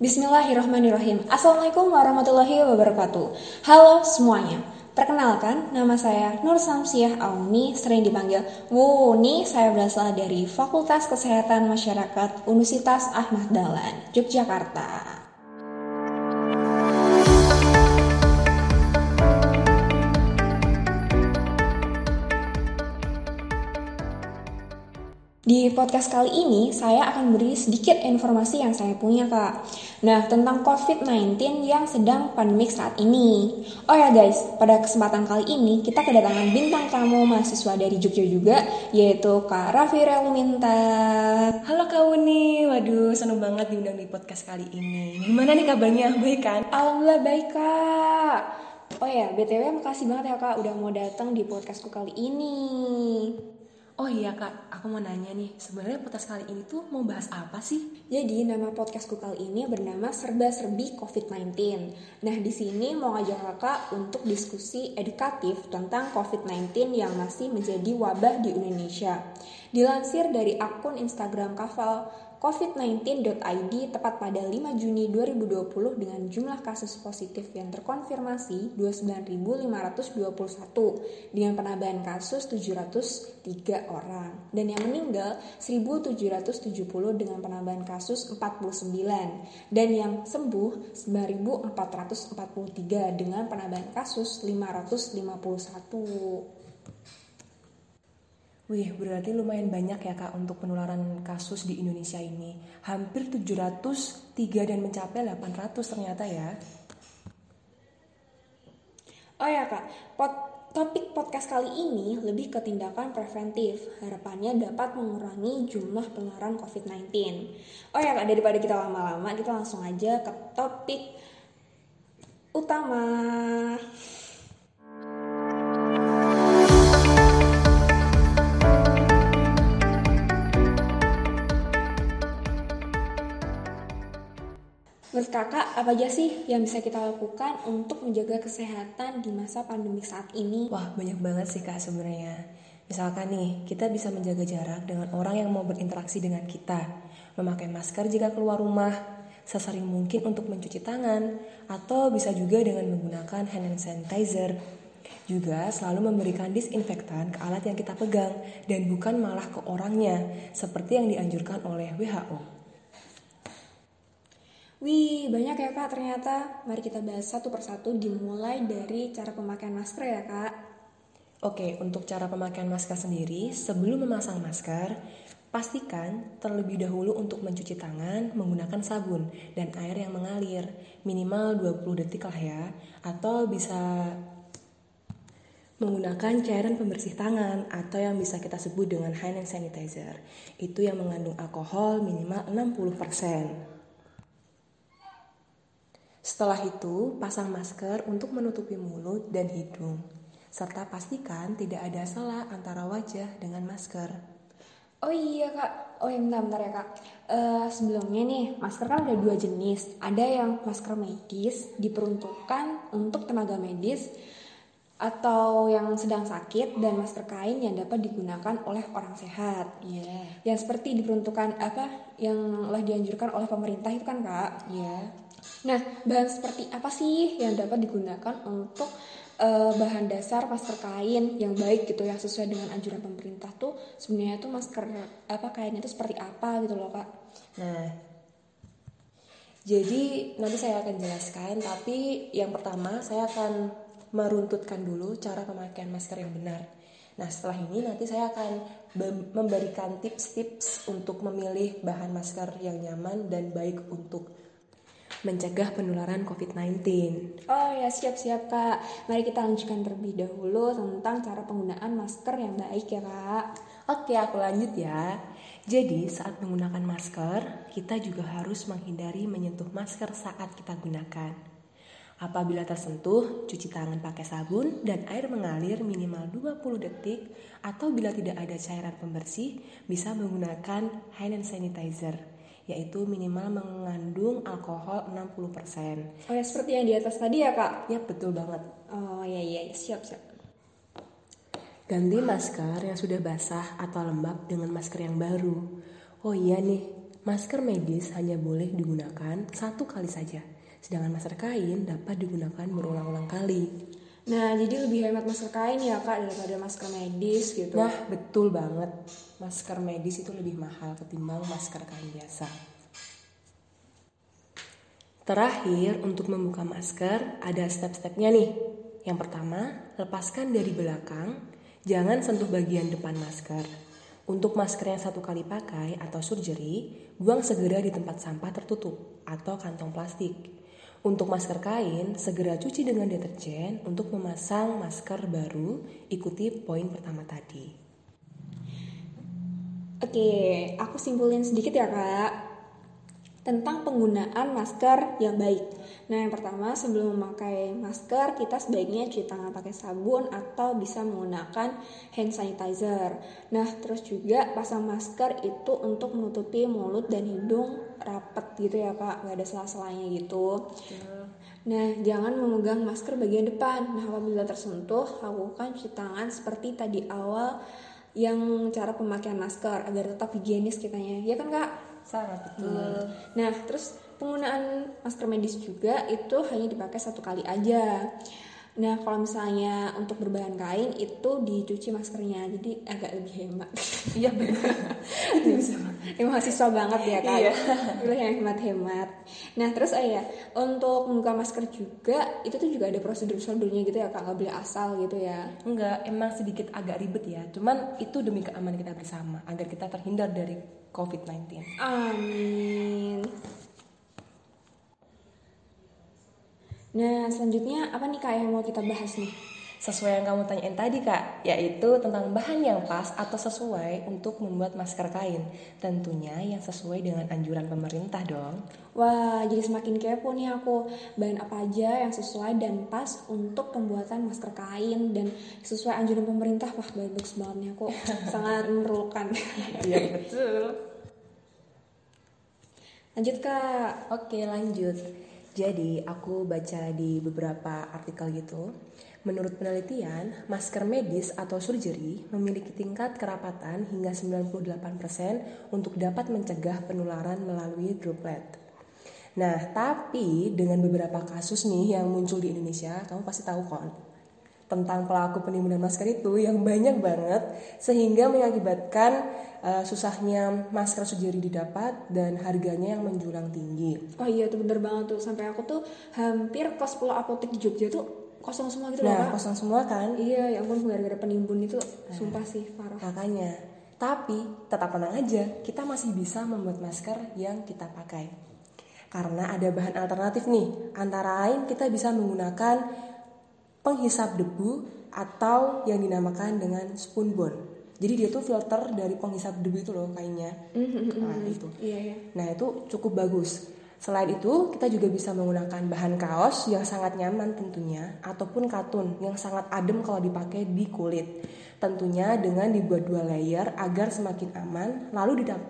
Bismillahirrahmanirrahim. Assalamualaikum warahmatullahi wabarakatuh. Halo semuanya. Perkenalkan, nama saya Nur Samsiah Auni, sering dipanggil Wuni. Saya berasal dari Fakultas Kesehatan Masyarakat Universitas Ahmad Dahlan, Yogyakarta. Di podcast kali ini, saya akan beri sedikit informasi yang saya punya, Kak. Nah, tentang COVID-19 yang sedang pandemik saat ini. Oh ya guys, pada kesempatan kali ini, kita kedatangan bintang tamu mahasiswa dari Jogja juga, yaitu Kak Raffi Relminta. Halo Kak Uni, waduh seneng banget diundang di podcast kali ini. Gimana nih kabarnya, baik kan? Alhamdulillah baik, Kak. Oh ya, BTW makasih banget ya Kak udah mau datang di podcastku kali ini. Oh iya kak, aku mau nanya nih, sebenarnya podcast kali ini tuh mau bahas apa sih? Jadi nama podcastku kali ini bernama Serba Serbi COVID-19. Nah di sini mau ngajak kakak untuk diskusi edukatif tentang COVID-19 yang masih menjadi wabah di Indonesia. Dilansir dari akun Instagram Kafal COVID-19.id tepat pada 5 Juni 2020 dengan jumlah kasus positif yang terkonfirmasi 29.521 dengan penambahan kasus 703 orang dan yang meninggal 1.770 dengan penambahan kasus 49 dan yang sembuh 9.443 dengan penambahan kasus 551. Wih, berarti lumayan banyak ya kak untuk penularan kasus di Indonesia ini. Hampir 703 dan mencapai 800 ternyata ya. Oh ya kak, pot topik podcast kali ini lebih ke tindakan preventif. Harapannya dapat mengurangi jumlah penularan COVID-19. Oh ya kak, daripada kita lama-lama, kita langsung aja ke topik utama. Menurut kakak, apa aja sih yang bisa kita lakukan untuk menjaga kesehatan di masa pandemi saat ini? Wah, banyak banget sih kak sebenarnya. Misalkan nih, kita bisa menjaga jarak dengan orang yang mau berinteraksi dengan kita, memakai masker jika keluar rumah, sesering mungkin untuk mencuci tangan, atau bisa juga dengan menggunakan hand sanitizer. Juga selalu memberikan disinfektan ke alat yang kita pegang dan bukan malah ke orangnya, seperti yang dianjurkan oleh WHO. Wih, banyak ya kak ternyata. Mari kita bahas satu persatu dimulai dari cara pemakaian masker ya kak. Oke, untuk cara pemakaian masker sendiri, sebelum memasang masker, pastikan terlebih dahulu untuk mencuci tangan menggunakan sabun dan air yang mengalir, minimal 20 detik lah ya, atau bisa menggunakan cairan pembersih tangan atau yang bisa kita sebut dengan hand sanitizer. Itu yang mengandung alkohol minimal 60%. Setelah itu, pasang masker untuk menutupi mulut dan hidung, serta pastikan tidak ada sela antara wajah dengan masker. Oh iya kak, oh iya bentar, bentar ya kak. Uh, sebelumnya nih, masker kan ada dua jenis. Ada yang masker medis diperuntukkan untuk tenaga medis atau yang sedang sakit dan masker kain yang dapat digunakan oleh orang sehat. Iya. Yeah. Yang seperti diperuntukkan apa yang telah dianjurkan oleh pemerintah itu kan kak? Iya. Yeah. Nah, bahan seperti apa sih yang dapat digunakan untuk uh, bahan dasar masker kain yang baik gitu yang sesuai dengan anjuran pemerintah tuh sebenarnya tuh masker apa kainnya itu seperti apa gitu loh kak? Nah, jadi nanti saya akan jelaskan tapi yang pertama saya akan meruntutkan dulu cara pemakaian masker yang benar. Nah setelah ini nanti saya akan memberikan tips-tips untuk memilih bahan masker yang nyaman dan baik untuk mencegah penularan COVID-19. Oh ya siap-siap kak. Mari kita lanjutkan terlebih dahulu tentang cara penggunaan masker yang baik ya kak. Oke aku lanjut ya. Jadi saat menggunakan masker, kita juga harus menghindari menyentuh masker saat kita gunakan. Apabila tersentuh, cuci tangan pakai sabun dan air mengalir minimal 20 detik atau bila tidak ada cairan pembersih, bisa menggunakan hand sanitizer yaitu minimal mengandung alkohol 60%. Oh ya seperti yang di atas tadi ya kak? Ya betul banget. Oh iya iya siap siap. Ganti masker yang sudah basah atau lembab dengan masker yang baru. Oh iya nih, Masker medis hanya boleh digunakan satu kali saja, sedangkan masker kain dapat digunakan berulang-ulang kali. Nah, jadi lebih hemat masker kain ya kak daripada masker medis gitu. Nah, betul banget. Masker medis itu lebih mahal ketimbang masker kain biasa. Terakhir, untuk membuka masker ada step-stepnya nih. Yang pertama, lepaskan dari belakang, jangan sentuh bagian depan masker. Untuk masker yang satu kali pakai atau surgery, buang segera di tempat sampah tertutup atau kantong plastik. Untuk masker kain, segera cuci dengan deterjen untuk memasang masker baru. Ikuti poin pertama tadi. Oke, aku simpulin sedikit ya kak tentang penggunaan masker yang baik. Nah, yang pertama sebelum memakai masker kita sebaiknya cuci tangan pakai sabun atau bisa menggunakan hand sanitizer. Nah, terus juga pasang masker itu untuk menutupi mulut dan hidung rapet gitu ya kak, nggak ada sela-selanya gitu. Nah, jangan memegang masker bagian depan. Nah, apabila tersentuh, lakukan cuci tangan seperti tadi awal yang cara pemakaian masker agar tetap higienis kitanya. Ya kan kak? Sangat betul. Nah, terus penggunaan masker medis juga itu hanya dipakai satu kali aja. Nah, kalau misalnya untuk berbahan kain itu dicuci maskernya, jadi agak lebih hemat. Iya benar. Emang mahasiswa banget ya kan? Iya. Pilih yang hemat-hemat. Nah, terus oh ya, untuk membuka masker juga itu tuh juga ada prosedur-prosedurnya gitu ya kak, nggak boleh asal gitu ya. Enggak, emang sedikit agak ribet ya. Cuman itu demi keamanan kita bersama agar kita terhindar dari COVID-19. Amin. Nah, selanjutnya apa nih kak yang mau kita bahas nih? Sesuai yang kamu tanyain tadi kak, yaitu tentang bahan yang pas atau sesuai untuk membuat masker kain. Tentunya yang sesuai dengan anjuran pemerintah dong. Wah, jadi semakin kepo nih aku. Bahan apa aja yang sesuai dan pas untuk pembuatan masker kain dan sesuai anjuran pemerintah. Wah, bagus banget nih aku. Sangat memerlukan. Iya betul. Lanjut kak. Oke lanjut. Jadi aku baca di beberapa artikel gitu. Menurut penelitian, masker medis atau surgery memiliki tingkat kerapatan hingga 98% untuk dapat mencegah penularan melalui droplet. Nah, tapi dengan beberapa kasus nih yang muncul di Indonesia, kamu pasti tahu kan tentang pelaku penimbunan masker itu yang banyak banget sehingga mengakibatkan uh, susahnya masker surgery didapat dan harganya yang menjulang tinggi. Oh iya itu bener banget tuh sampai aku tuh hampir ke 10 apotek di Jogja tuh kosong semua gitu Nah, loh kak. kosong semua kan? Iya, ya ampun gara-gara penimbun itu sumpah sih parah. Makanya, tapi tetap tenang aja, kita masih bisa membuat masker yang kita pakai. Karena ada bahan alternatif nih, antara lain kita bisa menggunakan penghisap debu atau yang dinamakan dengan spoon bond. Jadi dia tuh filter dari penghisap debu itu loh kainnya. Nah, itu. Iya, iya. Nah, itu cukup bagus. Selain itu, kita juga bisa menggunakan bahan kaos yang sangat nyaman tentunya ataupun katun yang sangat adem kalau dipakai di kulit. Tentunya dengan dibuat dua layer agar semakin aman, lalu didap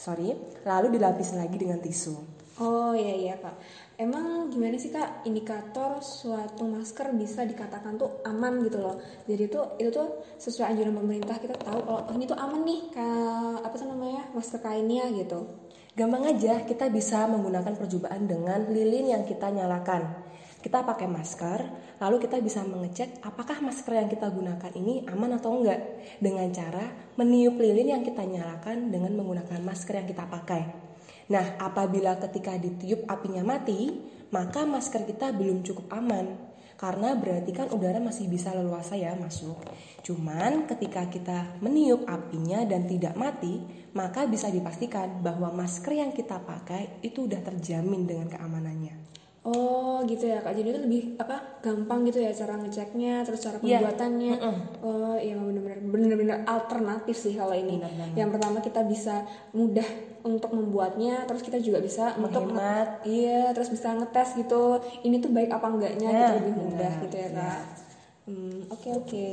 sorry, lalu dilapis lagi dengan tisu. Oh iya iya kak. Emang gimana sih kak indikator suatu masker bisa dikatakan tuh aman gitu loh. Jadi tuh itu tuh sesuai anjuran pemerintah kita tahu kalau ini tuh aman nih kak apa tuh namanya masker kainnya gitu. Gampang aja, kita bisa menggunakan percobaan dengan lilin yang kita nyalakan. Kita pakai masker, lalu kita bisa mengecek apakah masker yang kita gunakan ini aman atau enggak dengan cara meniup lilin yang kita nyalakan dengan menggunakan masker yang kita pakai. Nah, apabila ketika ditiup apinya mati, maka masker kita belum cukup aman. Karena berarti kan udara masih bisa leluasa ya masuk. Cuman ketika kita meniup apinya dan tidak mati, maka bisa dipastikan bahwa masker yang kita pakai itu udah terjamin dengan keamanannya. Oh gitu ya kak. Jadi itu lebih apa gampang gitu ya cara ngeceknya, terus cara Iya. pembuatannya. Oh iya benar-benar benar-benar alternatif sih kalau ini. Benar banget. Yang pertama kita bisa mudah untuk membuatnya, terus kita juga bisa untuk. Iya, terus bisa ngetes gitu. Ini tuh baik apa enggaknya Nah, gitu lebih mudah benar, gitu ya iya. kak. Hmm, oke oke.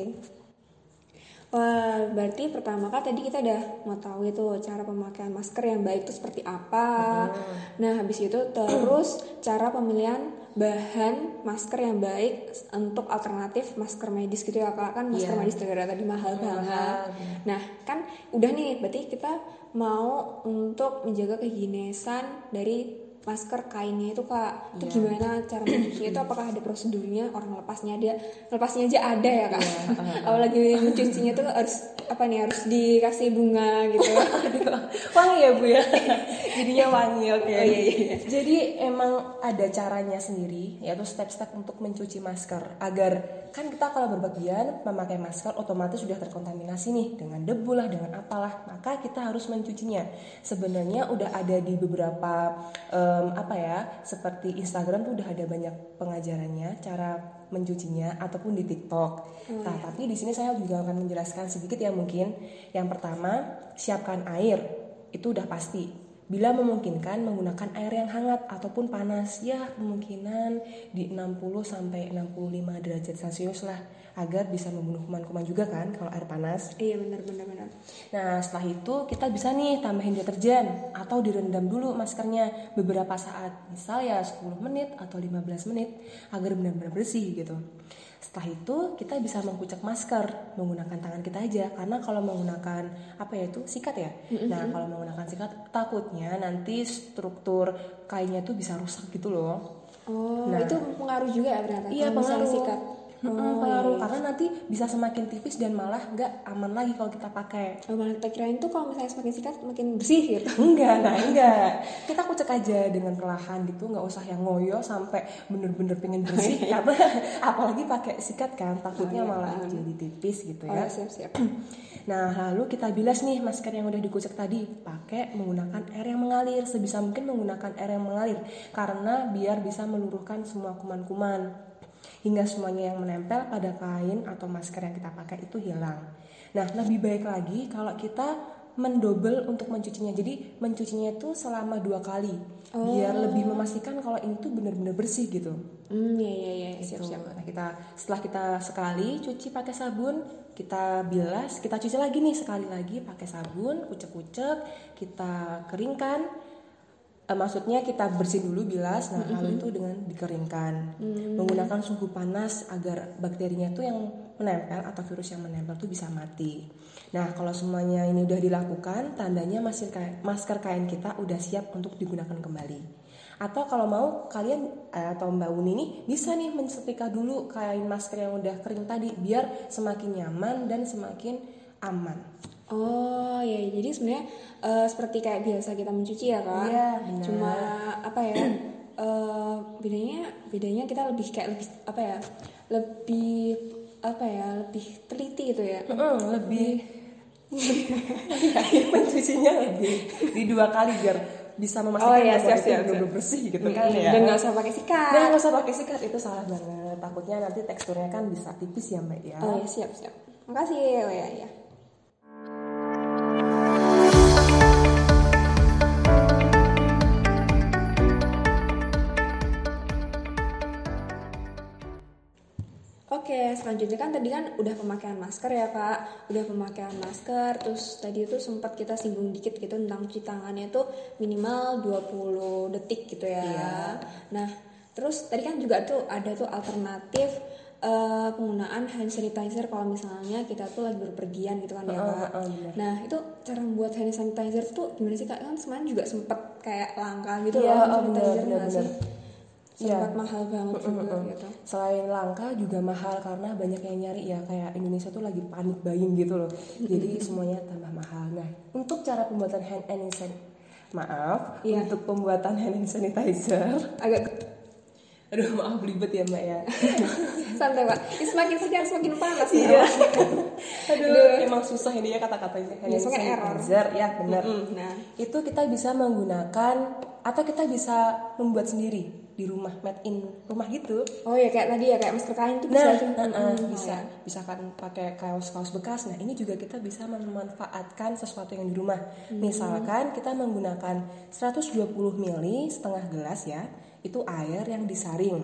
Wah, berarti pertama kan tadi kita udah mau tahu itu cara pemakaian masker yang baik itu seperti apa. Nah, habis itu terus cara pemilihan bahan masker yang baik untuk alternatif masker medis gitu ya kak kan masker Iya. medis negara tadi mahal banget. Nah, kan udah nih berarti kita mau untuk menjaga kehigienisan dari masker kainnya itu kak. Itu Iya. gimana cara mencucinya itu? Apakah ada prosedurnya? Orang lepasnya ada lepasnya aja ada ya kak? Iya, apalagi mencucinya tuh harus apa nih harus dikasih bunga gitu. Wangi ya bu ya? Jadinya wangi oke. Oh, iya, iya, jadi emang ada caranya sendiri yaitu step-step untuk mencuci masker agar kan kita kalau berbagian memakai masker otomatis sudah terkontaminasi nih dengan debu lah dengan apalah maka kita harus mencucinya. Sebenarnya udah ada di beberapa em, apa ya seperti Instagram tuh udah ada banyak pengajarannya cara mencucinya ataupun di TikTok. nah, tapi di sini saya juga akan menjelaskan sedikit ya mungkin. Yang pertama, siapkan air. Itu udah pasti. Bila memungkinkan menggunakan air yang hangat ataupun panas, ya kemungkinan di 60 sampai 65 derajat Celcius lah agar bisa membunuh kuman-kuman juga kan kalau air panas. iya benar benar benar Nah, setelah itu kita bisa nih tambahin deterjen atau direndam dulu maskernya beberapa saat. Misal ya 10 menit atau 15 menit agar benar-benar bersih gitu. Setelah itu kita bisa mengkucek masker menggunakan tangan kita aja karena kalau menggunakan apa ya itu sikat ya. Nah, kalau menggunakan sikat takutnya nanti struktur kainnya tuh bisa rusak gitu loh. oh Nah. itu pengaruh juga ya ternyata Iya pengaruh. sikat Oh, iya, iya. karena nanti bisa semakin tipis dan malah nggak aman lagi kalau kita pakai. Oh, malah kita kirain tuh kalau misalnya semakin sikat makin bersih gitu Enggak, nah enggak. Kita kucek aja dengan perlahan gitu, nggak usah yang ngoyo sampai bener-bener pengen bersih. Karena apalagi pakai sikat kan, takutnya Oh, iya, malah paham. jadi tipis gitu oh ya. siap siap Nah, lalu kita bilas nih masker yang udah dikucek tadi, pakai menggunakan air yang mengalir, sebisa mungkin menggunakan air yang mengalir karena biar bisa meluruhkan semua kuman-kuman hingga semuanya yang menempel pada kain atau masker yang kita pakai itu hilang. Nah, lebih baik lagi kalau kita mendobel untuk mencucinya. Jadi mencucinya itu selama dua kali, biar lebih memastikan kalau ini tuh benar-benar bersih gitu. hmm iya iya iya siap Gitu. siap Nah, kita setelah kita sekali cuci pakai sabun, kita bilas, kita cuci lagi nih sekali lagi pakai sabun, kucek-kucek, kita keringkan. Eh, maksudnya kita bersihin dulu bilas, nah lalu itu dengan dikeringkan. Menggunakan suhu panas agar bakterinya tuh yang menempel atau virus yang menempel tuh bisa mati. Nah, kalau semuanya ini udah dilakukan, tandanya masker kain, masker kain kita udah siap untuk digunakan kembali. Atau kalau mau kalian eh, atau Mbak Uni nih bisa nih mensetrika dulu kain masker yang udah kering tadi biar semakin nyaman dan semakin aman. Oh ya, jadi sebenarnya eh, seperti kayak biasa kita mencuci ya kak. Iya, benar. Cuma apa ya? eh, bedanya bedanya kita lebih kayak lebih apa ya? Lebih apa ya? Lebih teliti gitu ya. Mm, lebih mencucinya lebih di dua kali biar bisa memastikan Oh, iya, bahwa siap, itu siap, benar-benar bersih gitu kan Mm, ya. Dan nggak usah pakai sikat. Dan nggak usah pakai sikat itu salah banget. Takutnya nanti teksturnya kan bisa tipis ya mbak ya. Oh ya siap siap. Makasih oh ya ya. Oke, selanjutnya kan tadi kan udah pemakaian masker ya kak, udah pemakaian masker, terus tadi itu sempat kita singgung dikit gitu tentang cuci tangannya tuh minimal 20 detik gitu ya. Iya. Nah, terus tadi kan juga tuh ada tuh alternatif eh, penggunaan hand sanitizer kalau misalnya kita tuh lagi berpergian gitu kan ya kak. heeh, benar. Nah itu cara membuat hand sanitizer tuh gimana sih kak? Kan semalam juga sempet kayak langka gitu Iya, loh hand sanitizer benar, nggak sih? Benar. Sempat Iya. mahal banget juga gitu. Selain langka juga mahal karena banyak yang nyari ya kayak Indonesia tuh lagi panik buying gitu loh. Jadi semuanya tambah mahal. Nah, untuk cara pembuatan hand sanitizer maaf, Iya. untuk pembuatan hand sanitizer Agak Aduh maaf belibet ya mbak ya santai pak. Ini semakin segar semakin panas Iya ya. Aduh emang susah ini ya kata-katanya hand Iya, error. sanitizer Ya benar Mm-mm, nah. Itu kita bisa menggunakan Atau kita bisa membuat sendiri di rumah made in rumah gitu Oh ya kayak tadi ya kayak masker kain tuh nah bisa tuh. uh, uh, Mm-mm. bisa ya. bisa kan pakai kaos kaos bekas nah ini juga kita bisa memanfaatkan sesuatu yang di rumah misalkan kita menggunakan 120 ml setengah gelas ya itu air yang disaring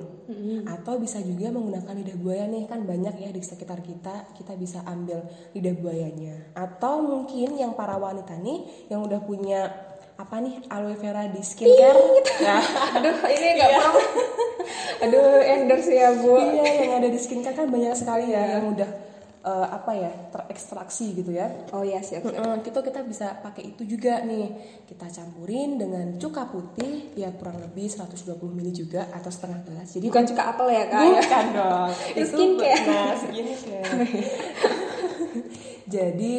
atau bisa juga menggunakan lidah buaya nih kan banyak ya di sekitar kita kita bisa ambil lidah buayanya atau mungkin yang para wanita nih yang udah punya apa nih aloe vera di skincare nah Aduh ini nggak perlu. Aduh endorse ya bu. iya yang ada di skincare kan banyak sekali ya yang udah eh, apa ya terekstraksi gitu ya Oh ya siap. siap. Mm, itu kita bisa pakai itu juga nih kita campurin dengan cuka putih ya kurang lebih 120 ml juga atau setengah gelas jadi Bukan cuka apel ya kak? ya? bukan dong Itu skincare. nah skincare jadi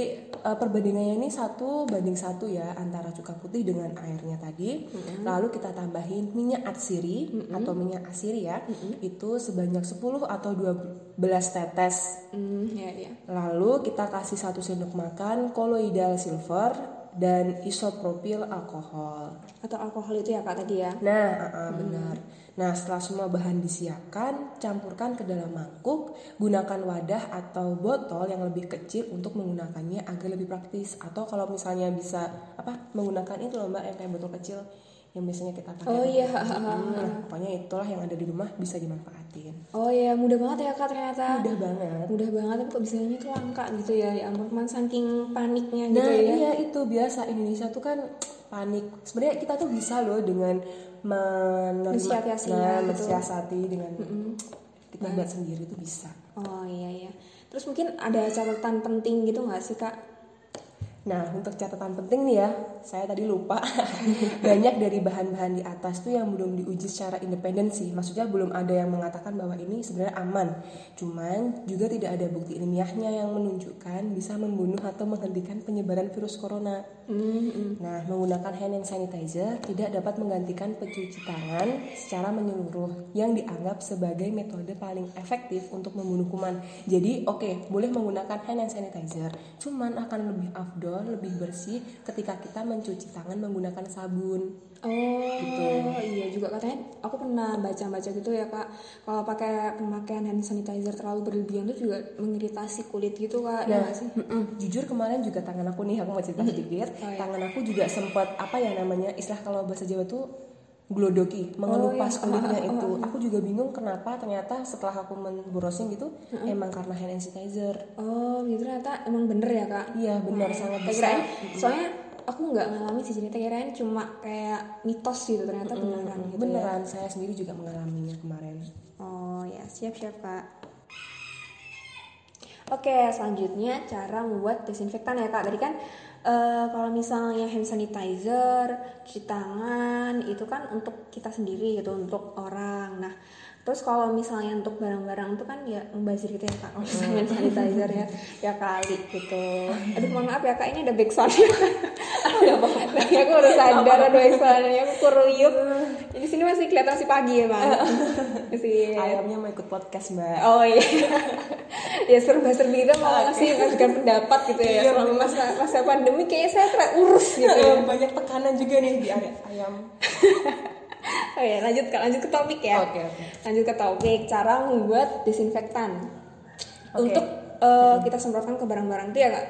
eh, perbandingannya ini satu banding satu ya antara cuka putih dengan airnya tadi lalu kita tambahin minyak atsiri atau minyak asiri ya itu sebanyak 10 atau 12 tetes Hmm, ya ya. Lalu kita kasih satu sendok makan koloidal silver dan isopropil alkohol. Atau alkohol itu ya kak tadi ya? Nah, uh, uh, benar. Nah, setelah semua bahan disiapkan, campurkan ke dalam mangkuk, gunakan wadah atau botol yang lebih kecil untuk menggunakannya agar lebih praktis. Atau kalau misalnya bisa apa menggunakan itu loh mbak yang kayak botol kecil yang biasanya kita pakai. Oh iya. Hmm, nah, pokoknya itulah yang ada di rumah bisa dimanfaatin. Oh ya mudah banget ya kak ternyata. Mudah banget. Mudah banget tapi kok bisanya itu langka gitu ya. Ya ampun cuman saking paniknya gitu Nah ya. iya itu biasa Indonesia tuh kan panik. Sebenarnya kita tuh bisa loh dengan menerima, Mensiasati ya, nah, gitu. mensiasati dengan kita buat sendiri tuh bisa. Oh iya iya. Terus mungkin ada catatan penting gitu nggak sih kak? Nah untuk catatan penting nih ya, saya tadi lupa banyak dari bahan-bahan di atas tuh yang belum diuji secara independen sih. Maksudnya belum ada yang mengatakan bahwa ini sebenarnya aman. Cuman juga tidak ada bukti ilmiahnya yang menunjukkan bisa membunuh atau menghentikan penyebaran virus corona. Nah, menggunakan hand and sanitizer tidak dapat menggantikan pencuci tangan secara menyeluruh yang dianggap sebagai metode paling efektif untuk membunuh kuman. Jadi, oke, boleh menggunakan hand and sanitizer, cuman akan lebih afdol, lebih bersih ketika kita mencuci tangan menggunakan sabun. Oh Gitu. iya juga katanya aku pernah baca-baca gitu ya kak kalau pakai pemakaian hand sanitizer terlalu berlebihan itu juga mengiritasi kulit gitu kak ya Nah, nggak sih? mm-mm, jujur kemarin juga tangan aku nih, aku mau cerita sedikit. Oh, iya. Tangan aku juga sempat apa ya namanya istilah kalau bahasa Jawa tuh glodoki, mengelupas iya. kulitnya ah, itu. Aku juga bingung kenapa ternyata setelah aku men-browsing gitu emang karena hand sanitizer. Oh gitu ternyata emang bener ya kak? Iya benar sangat Tak bisa. kirain, soalnya aku nggak ngalamin sih jadi kirain cuma kayak mitos gitu ternyata beneran gitu ya. Beneran saya sendiri juga mengalaminya kemarin. Oh ya siap siap kak. Oke selanjutnya cara membuat desinfektan ya kak. Tadi kan eh, kalau misalnya hand sanitizer, cuci tangan itu kan untuk kita sendiri gitu untuk orang. Nah terus kalau misalnya untuk barang-barang itu kan ya membazir gitu ya kak. Kalau misalnya hand sanitizer ya ya kali gitu. Aduh mohon maaf ya kak ini ada. Aduh apa? Nah, aku baru sadar ada backsoundnya aku kuruyuk. Di sini masih kelihatan masih pagi ya bang. Masih Ayamnya mau ikut podcast mbak. Oh iya. ya serba-serbi kita mau ngasih ngasihkan pendapat gitu ya. Selama masa masa pandemi kayaknya saya ter urus gitu ya. Banyak tekanan juga nih di area ayam. Oh ya, lanjut ke lanjut ke topik ya. Oke, oke. Lanjut ke topik cara membuat disinfektan. Oke. Untuk eh, kita semprotkan ke barang-barang itu ya nggak?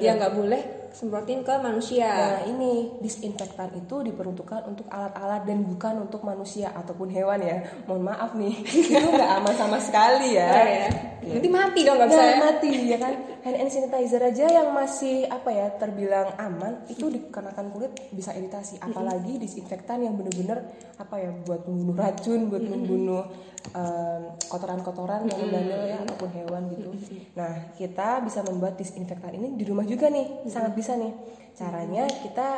Ya nggak boleh semprotin ke manusia. Nah ini disinfektan itu diperuntukkan untuk alat-alat dan bukan untuk manusia ataupun hewan ya. Mohon maaf nih, itu nggak aman sama sekali ya. Oh, ya. Nanti mati dong nggak bisa. Nah, ya? mati ya kan. Hand and sanitizer aja yang masih apa ya terbilang aman itu dikenakan kulit bisa iritasi. Apalagi disinfektan yang bener-bener apa ya buat membunuh racun, buat membunuh em, kotoran-kotoran yang membandel ya ataupun hewan gitu. Nah kita bisa membuat disinfektan ini di rumah juga nih, sangat bisa nih. Caranya kita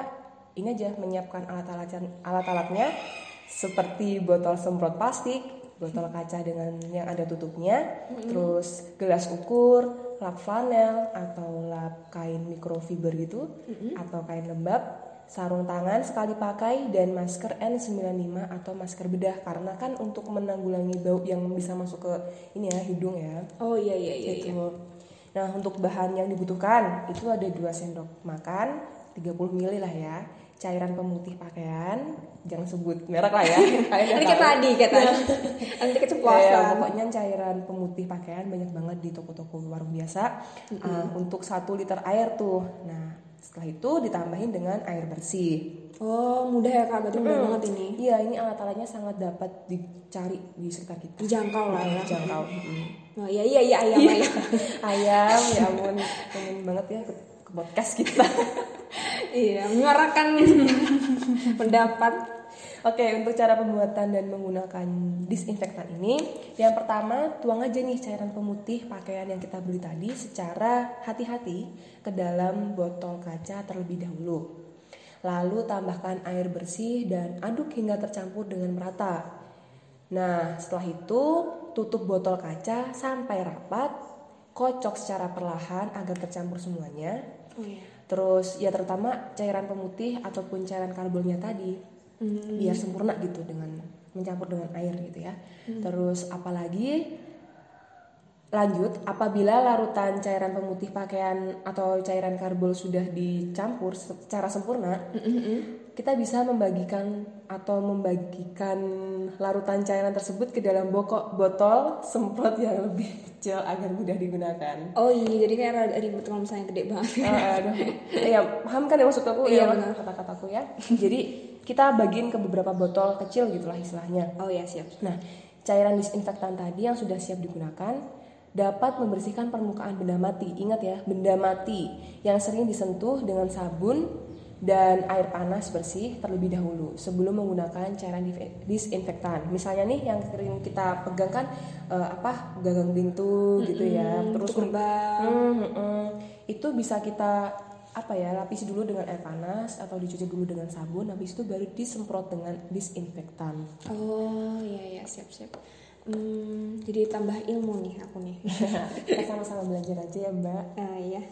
ini aja menyiapkan alat-alat alat-alatnya seperti botol semprot plastik, botol kaca dengan yang ada tutupnya, terus gelas ukur, lap flanel atau lap kain mikrofiber gitu, atau kain lembab, sarung tangan sekali pakai dan masker N95 atau masker bedah karena kan untuk menanggulangi bau yang bisa masuk ke ini ya hidung ya. Oh iya iya iya. iya. Gitu. Nah, untuk bahan yang dibutuhkan itu ada 2 sendok makan, 30 ml lah ya. Cairan pemutih pakaian jangan sebut merek lah ya kayak tahu. tadi kayak tadi. Nanti Ya, keceplosan. pokoknya cairan pemutih pakaian banyak banget di toko-toko warung biasa uh, untuk satu liter air tuh. Nah setelah itu ditambahin dengan air bersih. Oh, mudah ya Kak, berarti mudah banget ini. Iya ini alat-alatnya sangat dapat dicari di sekitar kita. Dijangkau lah ya. Jangkau. Mm. Oh iya iya iya ayam ayam. Ayam ya ampun pengen banget ya ke, ke podcast kita. Iya, menyuarakan pendapat. Oke, untuk cara pembuatan dan menggunakan disinfektan ini, yang pertama tuang aja nih cairan pemutih pakaian yang kita beli tadi secara hati-hati ke dalam botol kaca terlebih dahulu. Lalu tambahkan air bersih dan aduk hingga tercampur dengan merata. Nah, setelah itu tutup botol kaca sampai rapat, kocok secara perlahan agar tercampur semuanya. Oh iya. Terus ya terutama cairan pemutih ataupun cairan karbonnya tadi Hmm. biar sempurna gitu dengan mencampur dengan air gitu ya. Terus apalagi lanjut apabila larutan cairan pemutih pakaian atau cairan karbol sudah dicampur secara sempurna, kita bisa membagikan atau membagikan larutan cairan tersebut ke dalam bokok botol semprot yang lebih kecil agar mudah digunakan. Oh iya, jadi kayak ribet kalau misalnya gede banget. Ah, aduh. ya paham kan ya maksud aku Iya, ya kata-kataku ya. Jadi kita bagiin ke beberapa botol kecil gitulah istilahnya. Oh iya, siap. Nah, cairan disinfektan tadi yang sudah siap digunakan dapat membersihkan permukaan benda mati. Ingat ya, benda mati yang sering disentuh dengan sabun dan air panas bersih terlebih dahulu sebelum menggunakan cairan disinfektan. Misalnya nih yang sering kita pegang kan eh, apa gagang pintu gitu ya. Terus Untuk gerbang. Hmm, hmm, hmm. itu bisa kita apa ya lapisi dulu dengan air panas atau dicuci dulu dengan sabun habis itu baru disemprot dengan disinfektan Oh iya iya, siap siap. Hmm, jadi tambah ilmu nih aku nih. kita sama-sama belajar aja ya mbak Ah iya.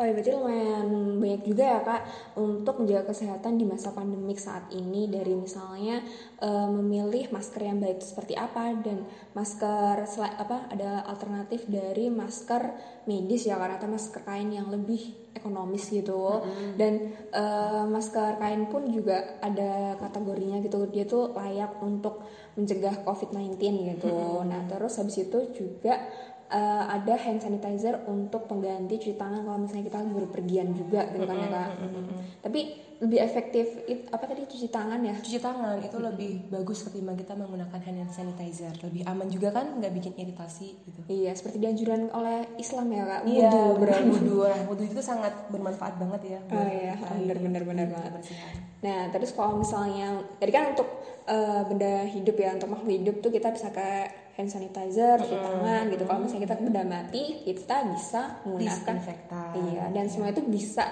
Oh ya berarti lumayan banyak juga ya kak untuk menjaga kesehatan di masa pandemik saat ini. Dari misalnya eh, memilih masker yang baik itu seperti apa dan masker apa ada alternatif dari masker medis ya karena atau masker kain yang lebih ekonomis gitu. Dan eh, masker kain pun juga ada kategorinya gitu. Dia tuh layak untuk mencegah COVID-19 gitu. Nah terus habis itu juga eh, ada hand sanitizer untuk pengganti cuci tangan kalau misalnya kita lagi berpergian juga gitu kan ya kak. Tapi lebih efektif it- apa tadi cuci tangan ya? cuci tangan itu lebih bagus ketimbang kita menggunakan hand sanitizer lebih aman juga kan nggak bikin iritasi gitu Iya seperti dianjuran oleh Islam ya kak. iya Wudhu. benar wudhu wudhu itu sangat bermanfaat banget ya Oh iya, benar, benar, benar banget. Nah terus kalau misalnya tadi kan untuk eh, benda hidup ya untuk makhluk hidup tuh kita bisa ke hand sanitizer, cuci tangan gitu. Kalau misalnya kita benda mati kita bisa menggunakan. Iya dan semua itu bisa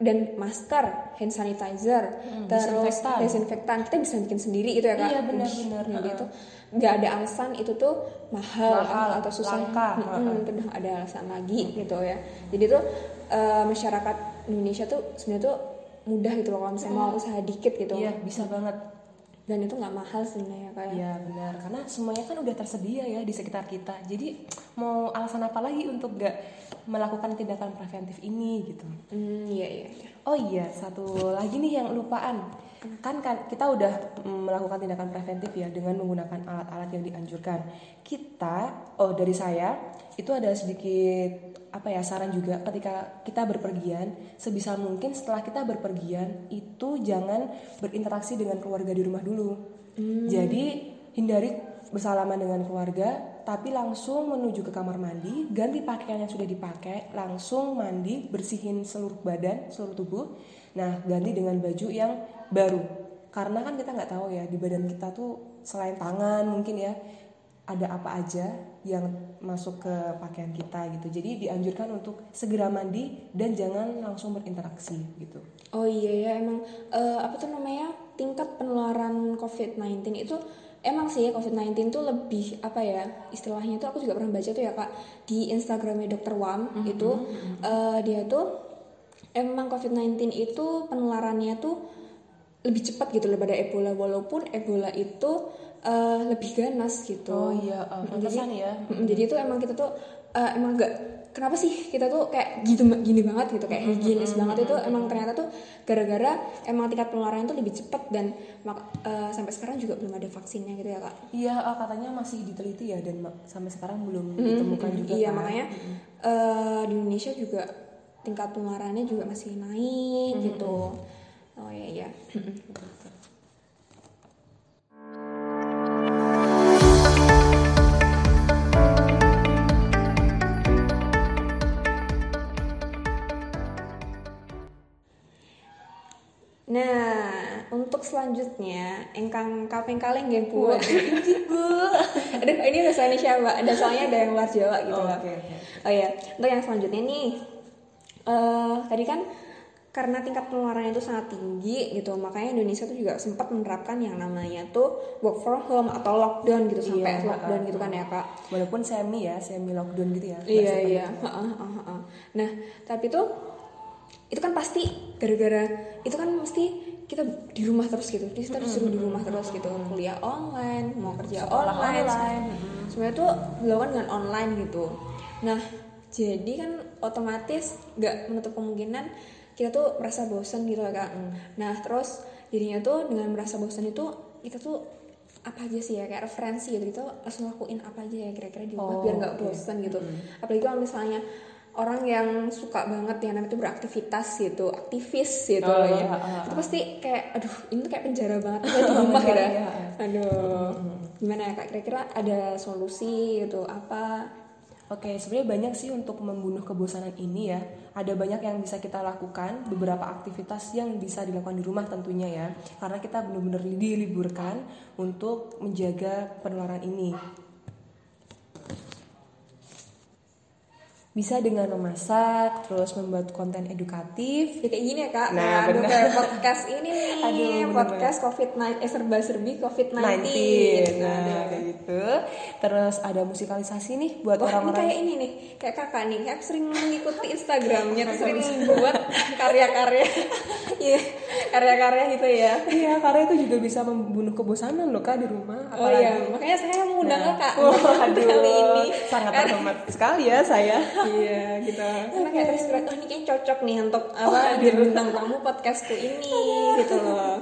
dan masker, hand sanitizer, terus disinfektan. desinfektan kita bisa bikin sendiri gitu ya kak. Iya, benar, Wih, benar. Jadi itu nggak ada alasan itu tuh mahal, Mahal, atau susah. langka. Mm-mm, itu udah ada alasan lagi gitu ya. Jadi tuh eh, masyarakat Indonesia tuh sebenarnya tuh mudah gitu loh kalau misalnya mau usaha dikit gitu. iya bisa banget Dan itu nggak mahal sebenarnya kayak. Iya benar karena semuanya kan udah tersedia ya di sekitar kita. Jadi mau alasan apa lagi untuk gak melakukan tindakan preventif ini gitu. Hmm, iya iya. iya. Oh iya satu lagi nih yang lupaan kan kan kita udah melakukan tindakan preventif ya dengan menggunakan alat-alat yang dianjurkan. Kita oh dari saya itu ada sedikit apa ya saran juga ketika kita berpergian sebisa mungkin setelah kita berpergian itu jangan berinteraksi dengan keluarga di rumah dulu. Jadi hindari bersalaman dengan keluarga tapi langsung menuju ke kamar mandi, ganti pakaian yang sudah dipakai, langsung mandi, bersihin seluruh badan, seluruh tubuh. Nah, ganti dengan baju yang baru. Karena kan kita nggak tahu ya di badan kita tuh selain tangan mungkin ya ada apa aja yang masuk ke pakaian kita gitu. Jadi dianjurkan untuk segera mandi dan jangan langsung berinteraksi gitu. Oh iya ya emang eh, apa tuh namanya tingkat penularan COVID-19 itu emang sih COVID-19 tuh lebih apa ya istilahnya tuh aku juga pernah baca tuh ya kak di Instagramnya Dr. Wam itu eh, dia tuh emang COVID-19 itu penularannya tuh lebih cepat gitu daripada Ebola walaupun Ebola itu uh, lebih ganas gitu. Oh iya, uh, jadi, ya. Mm, jadi itu emang kita tuh uh, emang gak kenapa sih kita tuh kayak gitu gini banget gitu kayak higienis banget itu emang ternyata tuh gara-gara emang tingkat penularannya tuh lebih cepat dan uh, sampai sekarang juga belum ada vaksinnya gitu ya kak? Iya uh, katanya masih diteliti ya dan sampai sekarang belum ditemukan juga. Iya kan? makanya uh, di Indonesia juga tingkat penularannya juga masih naik gitu. Oh iya iya. Nah, untuk selanjutnya, engkang kapeng kaleng game bu. Bu. Aduh, ini bahasa Indonesia, Mbak. Ada soalnya ada yang luar Jawa gitu, Oh, oke, oke. Oh iya, untuk yang selanjutnya nih. eh tadi kan karena tingkat penularannya itu sangat tinggi gitu, makanya Indonesia tuh juga sempat menerapkan yang namanya tuh work from home atau lockdown gitu sampai Iya, lockdown uh, gitu kan ya, Kak. Walaupun semi ya, semi lockdown gitu ya. Iya iya. sepenuhnya. Heeh, heeh, heeh. Nah tapi tuh itu kan pasti gara-gara itu kan mesti kita di rumah terus gitu. Kita disuruh di rumah terus gitu. Kuliah online, mau kerja Sekolah online. online. Sebenarnya tuh dilakukan dengan online gitu. Nah jadi kan otomatis nggak menutup kemungkinan kita tuh merasa bosan gitu ya kak. Nah terus jadinya tuh dengan merasa bosan itu kita tuh apa aja sih ya kayak referensi gitu kita langsung lakuin apa aja ya kira-kira di rumah Oh, biar nggak bosan gitu apalagi kalau misalnya orang yang suka banget yang namanya itu beraktivitas gitu aktivis gitu Oh, loh ya ah, itu pasti kayak aduh ini tuh kayak penjara banget di rumah gitu Iya, iya. aduh gimana ya kak kira-kira ada solusi gitu apa Oke, sebenarnya banyak sih untuk membunuh kebosanan ini ya. Ada banyak yang bisa kita lakukan, beberapa aktivitas yang bisa dilakukan di rumah tentunya ya. Karena kita benar-benar diliburkan untuk menjaga penularan ini. Bisa dengan memasak, terus membuat konten edukatif. ya kayak gini ya kak. Nah, aduh kayak podcast ini nih. Aduh, bener podcast covid 19 eh serba serbi covid 19 19 nah kayak gitu. Terus ada musikalisasi nih buat orang-orang. kayak ini nih, kayak kakak nih, kayak sering mengikuti Instagramnya, tuh sering buat karya-karya, iya, karya-karya gitu ya. Iya, karena itu juga bisa membunuh kebosanan loh kak di rumah. Oh iya, makanya saya mengundang kakak Wah, untuk aduh, kali ini. sangat terhormat sekali ya saya. Iya, gitu. Karena kayak terinspirasi, oh ini kayaknya cocok nih untuk apa aduh. jadi bintang tamu podcastku ini, gitu loh.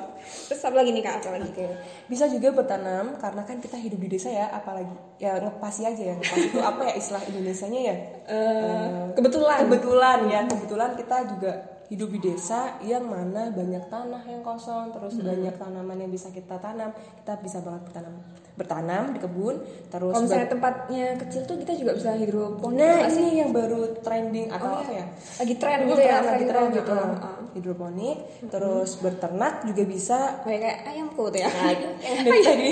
Terus apa lagi nih kak, apa lagi? Oke, bisa juga bertanam karena kan kita hidup di desa ya, apalagi ya ngepasi aja ya. Ngepasi itu apa ya istilah Indonesianya ya? Eh, kebetulan. Kebetulan ya, kebetulan kita juga hidup di desa yang mana banyak tanah yang kosong, terus Hmm. banyak tanaman yang bisa kita tanam. Kita bisa banget bertanam, bertanam di kebun, terus Kalau misalnya tempatnya kecil tuh kita juga bisa hidroponik. Nah nggak sih? ini yang baru trending atau Oh, apa iya. ya? Lagi tren Hmm, gitu ya, lagi tren gitu. gitu. Heeh. Hidroponik, terus berternak juga bisa. Kayak kayak ayamku tuh ya. Nah, yang dari tadi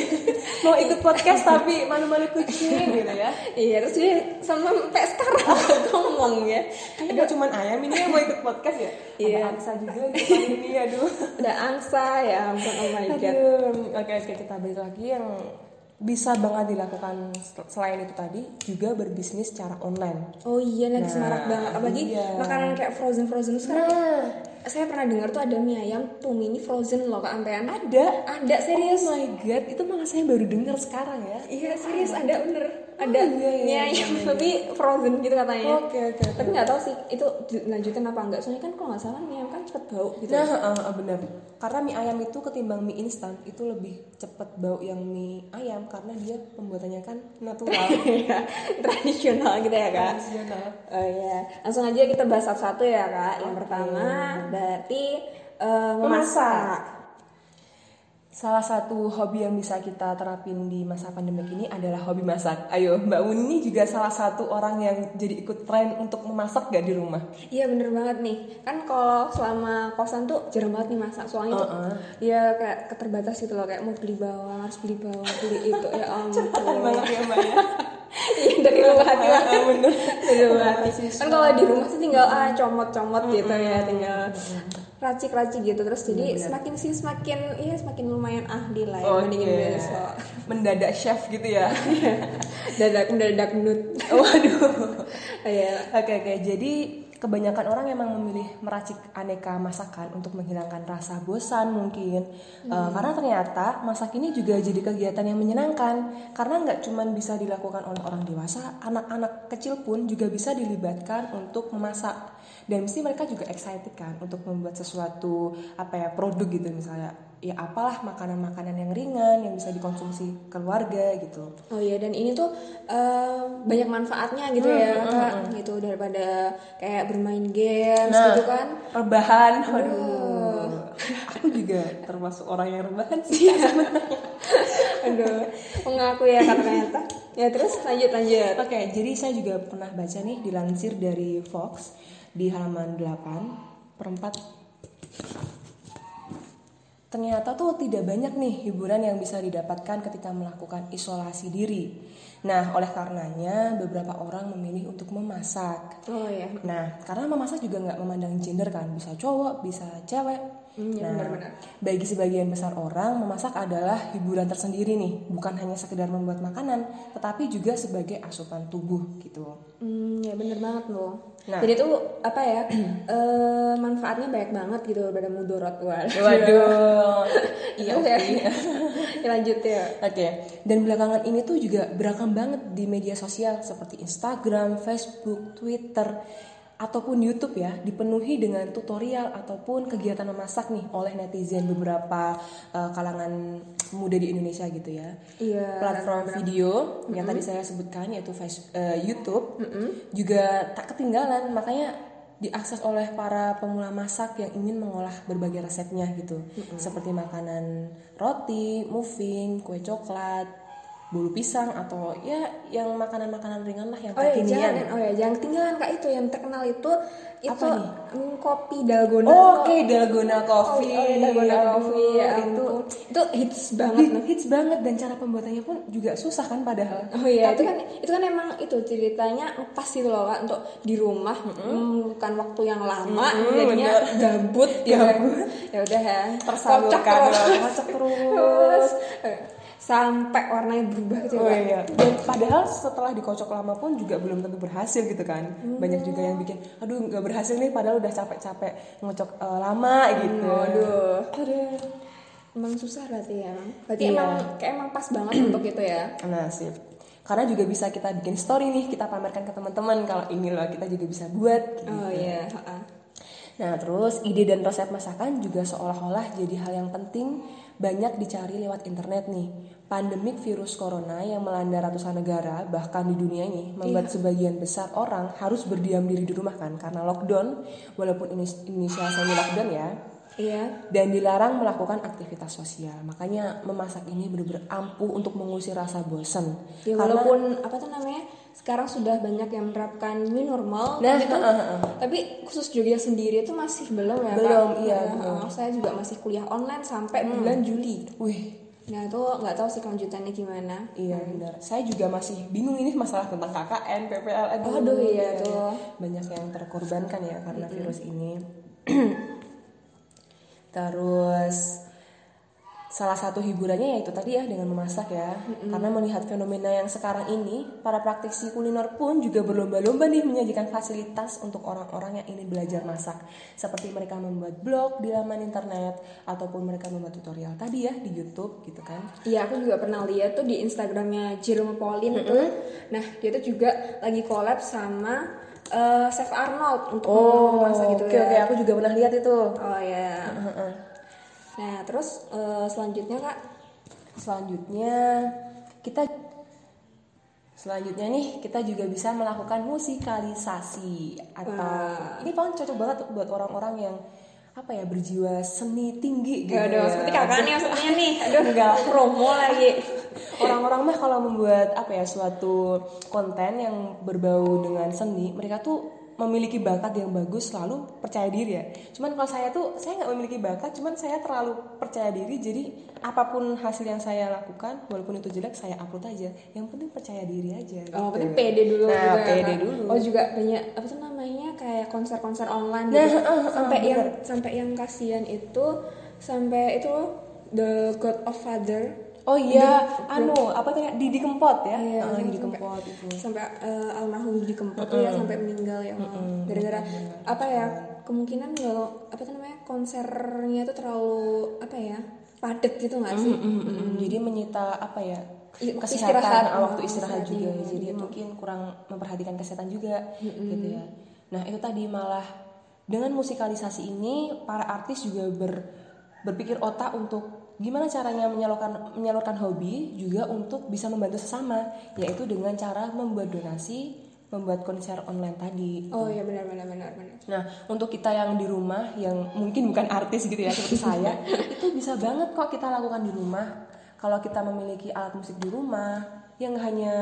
mau ikut podcast tapi malu-malu kucing gitu ya. Iya, terus dia sama sampai sekarang ngomong ya. Kayaknya cuma ayam ini yang mau ikut podcast ya. Iya. Ada angsa juga gitu ini aduh. Ada angsa ya, ampun oh my god. Oke oke kita balik lagi yang bisa banget dilakukan sel- selain itu tadi juga berbisnis secara online. Oh iya lagi Nah, semarak banget. Apalagi iya. makanan kayak frozen frozen sekarang. Nah, Saya pernah dengar tuh ada mie ayam tuh mini frozen loh kak Ampean. ada Ada serius. Oh my god, itu malah saya baru dengar sekarang ya. Iya serius ada bener. Ada iya, iya, mie iya, ayam iya, iya. tapi frozen gitu katanya. Oke oke. oke. Tapi nggak tahu sih itu dilanjutin apa enggak. Soalnya kan kalau nggak salah mie ayam kan cepet bau gitu. Nah, uh, uh, benar. Karena mie ayam itu ketimbang mie instan itu lebih cepet bau yang mie ayam karena dia pembuatannya kan natural. Iya, tradisional gitu ya kak. Tradisional. Oh iya, langsung aja kita bahas satu-satu ya kak. Yang pertama berarti eh, memasak. Salah satu hobi yang bisa kita terapin di masa pandemi ini adalah hobi masak. Ayo, Mbak Uni juga salah satu orang yang jadi ikut tren untuk memasak gak di rumah? Iya bener banget nih. Kan kalau selama kosan tuh jarang banget nih masak. Soalnya tuh Uh-uh. ya kayak keterbatas gitu loh. Kayak mau beli bawang, harus beli bawang, beli itu. Ya ampun. banget ya Mbak ya. Iya dari rumah hati lah. Ah, bener. Dari rumah hati. Kan kalau di rumah sih tinggal ah comot-comot gitu ya. Tinggal racik-racik gitu. Terus jadi semakin sih semakin iya semakin lumayan ahli lah ya. Bandingin Oke. besok. Mendadak chef gitu ya. Dadak mendadak nut. Waduh. Iya. Oke oke, jadi kebanyakan orang emang memilih meracik aneka masakan untuk menghilangkan rasa bosan mungkin. Uh, karena ternyata masak ini juga jadi kegiatan yang menyenangkan. Karena nggak cuma bisa dilakukan oleh orang dewasa anak-anak kecil pun juga bisa dilibatkan untuk memasak. Dan mesti mereka juga excited kan untuk membuat sesuatu apa ya produk gitu misalnya ya apalah makanan-makanan yang ringan yang bisa dikonsumsi keluarga gitu Oh iya dan ini tuh eh, banyak manfaatnya gitu ya kak gitu daripada kayak bermain games Nah. gitu kan. rebahan waduh aku juga termasuk orang yang rebahan sih Aduh mengaku ya ternyata. Ya terus lanjut lanjut. Oke, jadi saya juga pernah baca nih dilansir dari Fox di halaman 8 perempat. Ternyata tuh tidak banyak nih hiburan yang bisa didapatkan ketika melakukan isolasi diri. Nah, oleh karenanya beberapa orang memilih untuk memasak. Oh iya. Nah, karena memasak juga nggak memandang gender kan, bisa cowok, bisa cewek. Hmm, ya nah, benar-benar. bagi sebagian besar orang, memasak adalah hiburan tersendiri nih, bukan hanya sekedar membuat makanan, tetapi juga sebagai asupan tubuh gitu. Hmm, ya bener banget loh. Nah. Jadi tuh apa ya eh, manfaatnya banyak banget gitu daripada mudorot. Waduh, iya oke. ya. Ya, lanjut ya. Oke, dan belakangan ini tuh juga beragam banget di media sosial seperti Instagram, Facebook, Twitter, ataupun YouTube ya, dipenuhi dengan tutorial ataupun kegiatan memasak nih oleh netizen beberapa eh, kalangan muda di Indonesia gitu ya. Iya. Platform video yang tadi saya sebutkan yaitu eh, YouTube juga tak ketinggalan, makanya diakses oleh para pemula masak yang ingin mengolah berbagai resepnya gitu. Seperti makanan roti, muffin, kue coklat, bolu pisang atau ya yang makanan-makanan ringan lah yang Oh ya kekinian. jangan, oh ya jangan ketinggalan kak itu yang terkenal itu itu Apa nih? mm, kopi dalgona. Oh, Oke, dalgona coffee. Oh, iya, dalgona Aduh, coffee ya itu itu hits banget. hits, hits banget dan cara pembuatannya pun juga susah kan padahal. Oh iya, itu kan itu kan emang itu ceritanya pas gitu loh kak untuk di rumah bukan waktu yang lama jadinya gabut ya. Ya udah ya, Tersalurkan, Kocok terus. Sampai warnanya berubah gitu Oh Kak. iya. Dan padahal setelah dikocok lama pun juga belum tentu berhasil gitu kan. Banyak juga yang bikin, aduh nggak berhasil nih padahal udah capek-capek ngocok eh, lama gitu. Waduh. Aduh. Emang susah berarti ya. Berarti Iya. emang kayak emang pas banget untuk itu ya. Nah sip. Karena juga bisa kita bikin story nih, kita pamerkan ke teman-teman kalau ini loh kita juga bisa buat. gitu. Oh iya. Nah, terus ide dan resep masakan juga seolah-olah jadi hal yang penting banyak dicari lewat internet nih. Pandemik virus corona yang melanda ratusan negara bahkan di dunia ini membuat sebagian besar orang harus berdiam diri di rumah kan karena lockdown walaupun ini Indonesia semi lockdown ya Iya. dan dilarang melakukan aktivitas sosial. Makanya memasak ini benar-benar ampuh untuk mengusir rasa bosan. Ya Karena- walaupun apa tuh namanya sekarang sudah banyak yang menerapkan new normal, Nah, tapi, tuh- heeh, heeh. tapi khusus Jogja sendiri itu masih belum ya Belum, Kak? iya, Ya, belum. heeh, saya juga masih kuliah online sampai bulan Juli. Wih, Nah itu nggak tahu sih kelanjutannya gimana. Iya benar. Saya juga masih bingung ini masalah tentang KKN, PPL. Aduh, Aduh, iya tuh. Banyak yang terkorbankan ya karena virus ini. Terus salah satu hiburannya yaitu tadi ya dengan memasak ya. Karena melihat fenomena yang sekarang ini, para praktisi kuliner pun juga berlomba-lomba nih menyajikan fasilitas untuk orang-orang yang ingin belajar masak. Seperti mereka membuat blog di laman internet ataupun mereka membuat tutorial tadi ya di YouTube gitu kan. Iya aku juga pernah lihat tuh di Instagramnya Jerome Pauline itu. Nah dia tuh juga lagi collab sama eh, Chef Arnold untuk memasak gitu oke ya. oke aku juga pernah lihat itu. Oh ya. Nah terus eh, selanjutnya kak, Selanjutnya kita selanjutnya nih kita juga bisa melakukan musikalisasi atau ini paling cocok banget buat orang-orang yang apa ya berjiwa seni tinggi gitu Aduh, ya. seperti kakak nih maksudnya nih. Aduh, Enggak. promo lagi. Orang-orang mah kalau membuat apa ya suatu konten yang berbau dengan seni, mereka tuh memiliki bakat yang bagus selalu percaya diri ya. Cuman kalau saya tuh saya nggak memiliki bakat, cuman saya terlalu percaya diri jadi apa pun hasil yang saya lakukan walaupun itu jelek saya upload aja. Yang penting percaya diri aja. Oh, gitu. berarti pede dulu Nah, gitu ya, pede Kak? dulu. Oh, juga banyak apa tuh namanya kayak konser-konser online Nah, gitu. uh, uh, sampai bener. yang sampai yang kasihan itu sampai itu The God of Father Oh iya, anu apa tadi Didi Kempot ya? Iya, Heeh, Didi Kempot itu. sampai eh, almarhum Didi Kempot tuh ya sampai meninggal ya gara-gara apa ya kemungkinan kalau apa namanya konsernya tuh terlalu apa ya padat gitu nggak sih Mm-mm. Jadi menyita apa ya? I- Kesehatan, istirahat. ah, waktu istirahat istirahat, juga. iya, Jadi iya. mungkin kurang memperhatikan kesehatan juga gitu ya. Nah, itu tadi malah dengan musikalisasi ini para artis juga ber berpikir otak untuk gimana caranya menyalurkan menyalurkan hobi juga untuk bisa membantu sesama, yaitu dengan cara membuat donasi, membuat konser online tadi. oh iya benar benar benar benar Nah, untuk kita yang di rumah yang mungkin bukan artis gitu ya seperti saya, itu bisa banget kok kita lakukan di rumah. Kalau kita memiliki alat musik di rumah yang hanya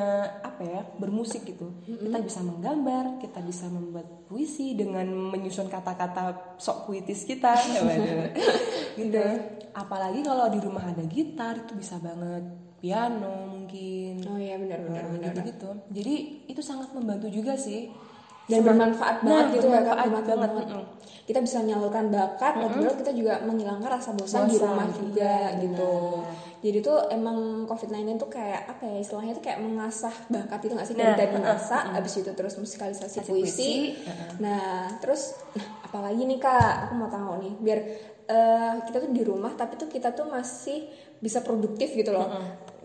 apa ya, bermusik gitu. Kita bisa menggambar, kita bisa membuat puisi dengan menyusun kata-kata sok puitis kita. Gitu. Apalagi kalau di rumah ada gitar itu bisa banget piano mungkin. oh iya benar benar benar gitu-gitu. Jadi itu sangat membantu juga sih. dan bermanfaat Nah, banget gitu ya Kak, bermanfaat bermanfaat banget, banget. mm-mm. kita bisa menyalurkan bakat dan kedua kita juga menghilangkan rasa bosan di Bosan, rumah juga iya, gitu jadi tuh emang COVID-19 tuh kayak apa ya istilahnya tuh kayak mengasah bakat itu nggak sih Nah, dari tadi mm-mm, mengasah abis itu terus musikalisasi Kasih puisi, puisi, uh-uh. nah terus nah apalagi nih kak aku mau tahu nih biar eh, kita tuh di rumah tapi tuh kita tuh masih bisa produktif gitu loh.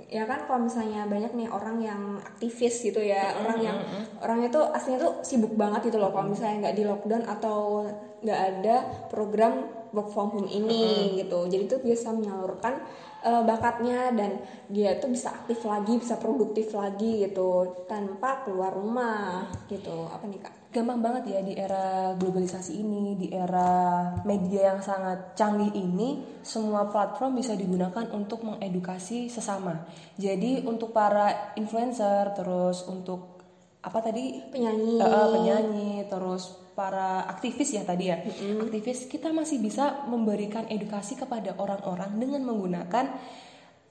Ya kan kalau misalnya banyak nih orang yang aktivis gitu ya orang yang orangnya tuh aslinya tuh sibuk banget gitu loh kalau misalnya nggak di lockdown atau nggak ada program work from home ini gitu. Jadi tuh bisa menyalurkan eh, bakatnya dan dia tuh bisa aktif lagi bisa produktif lagi gitu tanpa keluar rumah gitu. Apa nih kak? Gampang banget ya di era globalisasi ini, di era media yang sangat canggih ini, semua platform bisa digunakan untuk mengedukasi sesama. Jadi untuk para influencer, terus untuk apa tadi? Penyanyi. Eh, penyanyi, terus para aktivis ya tadi ya, aktivis kita masih bisa memberikan edukasi kepada orang-orang dengan menggunakan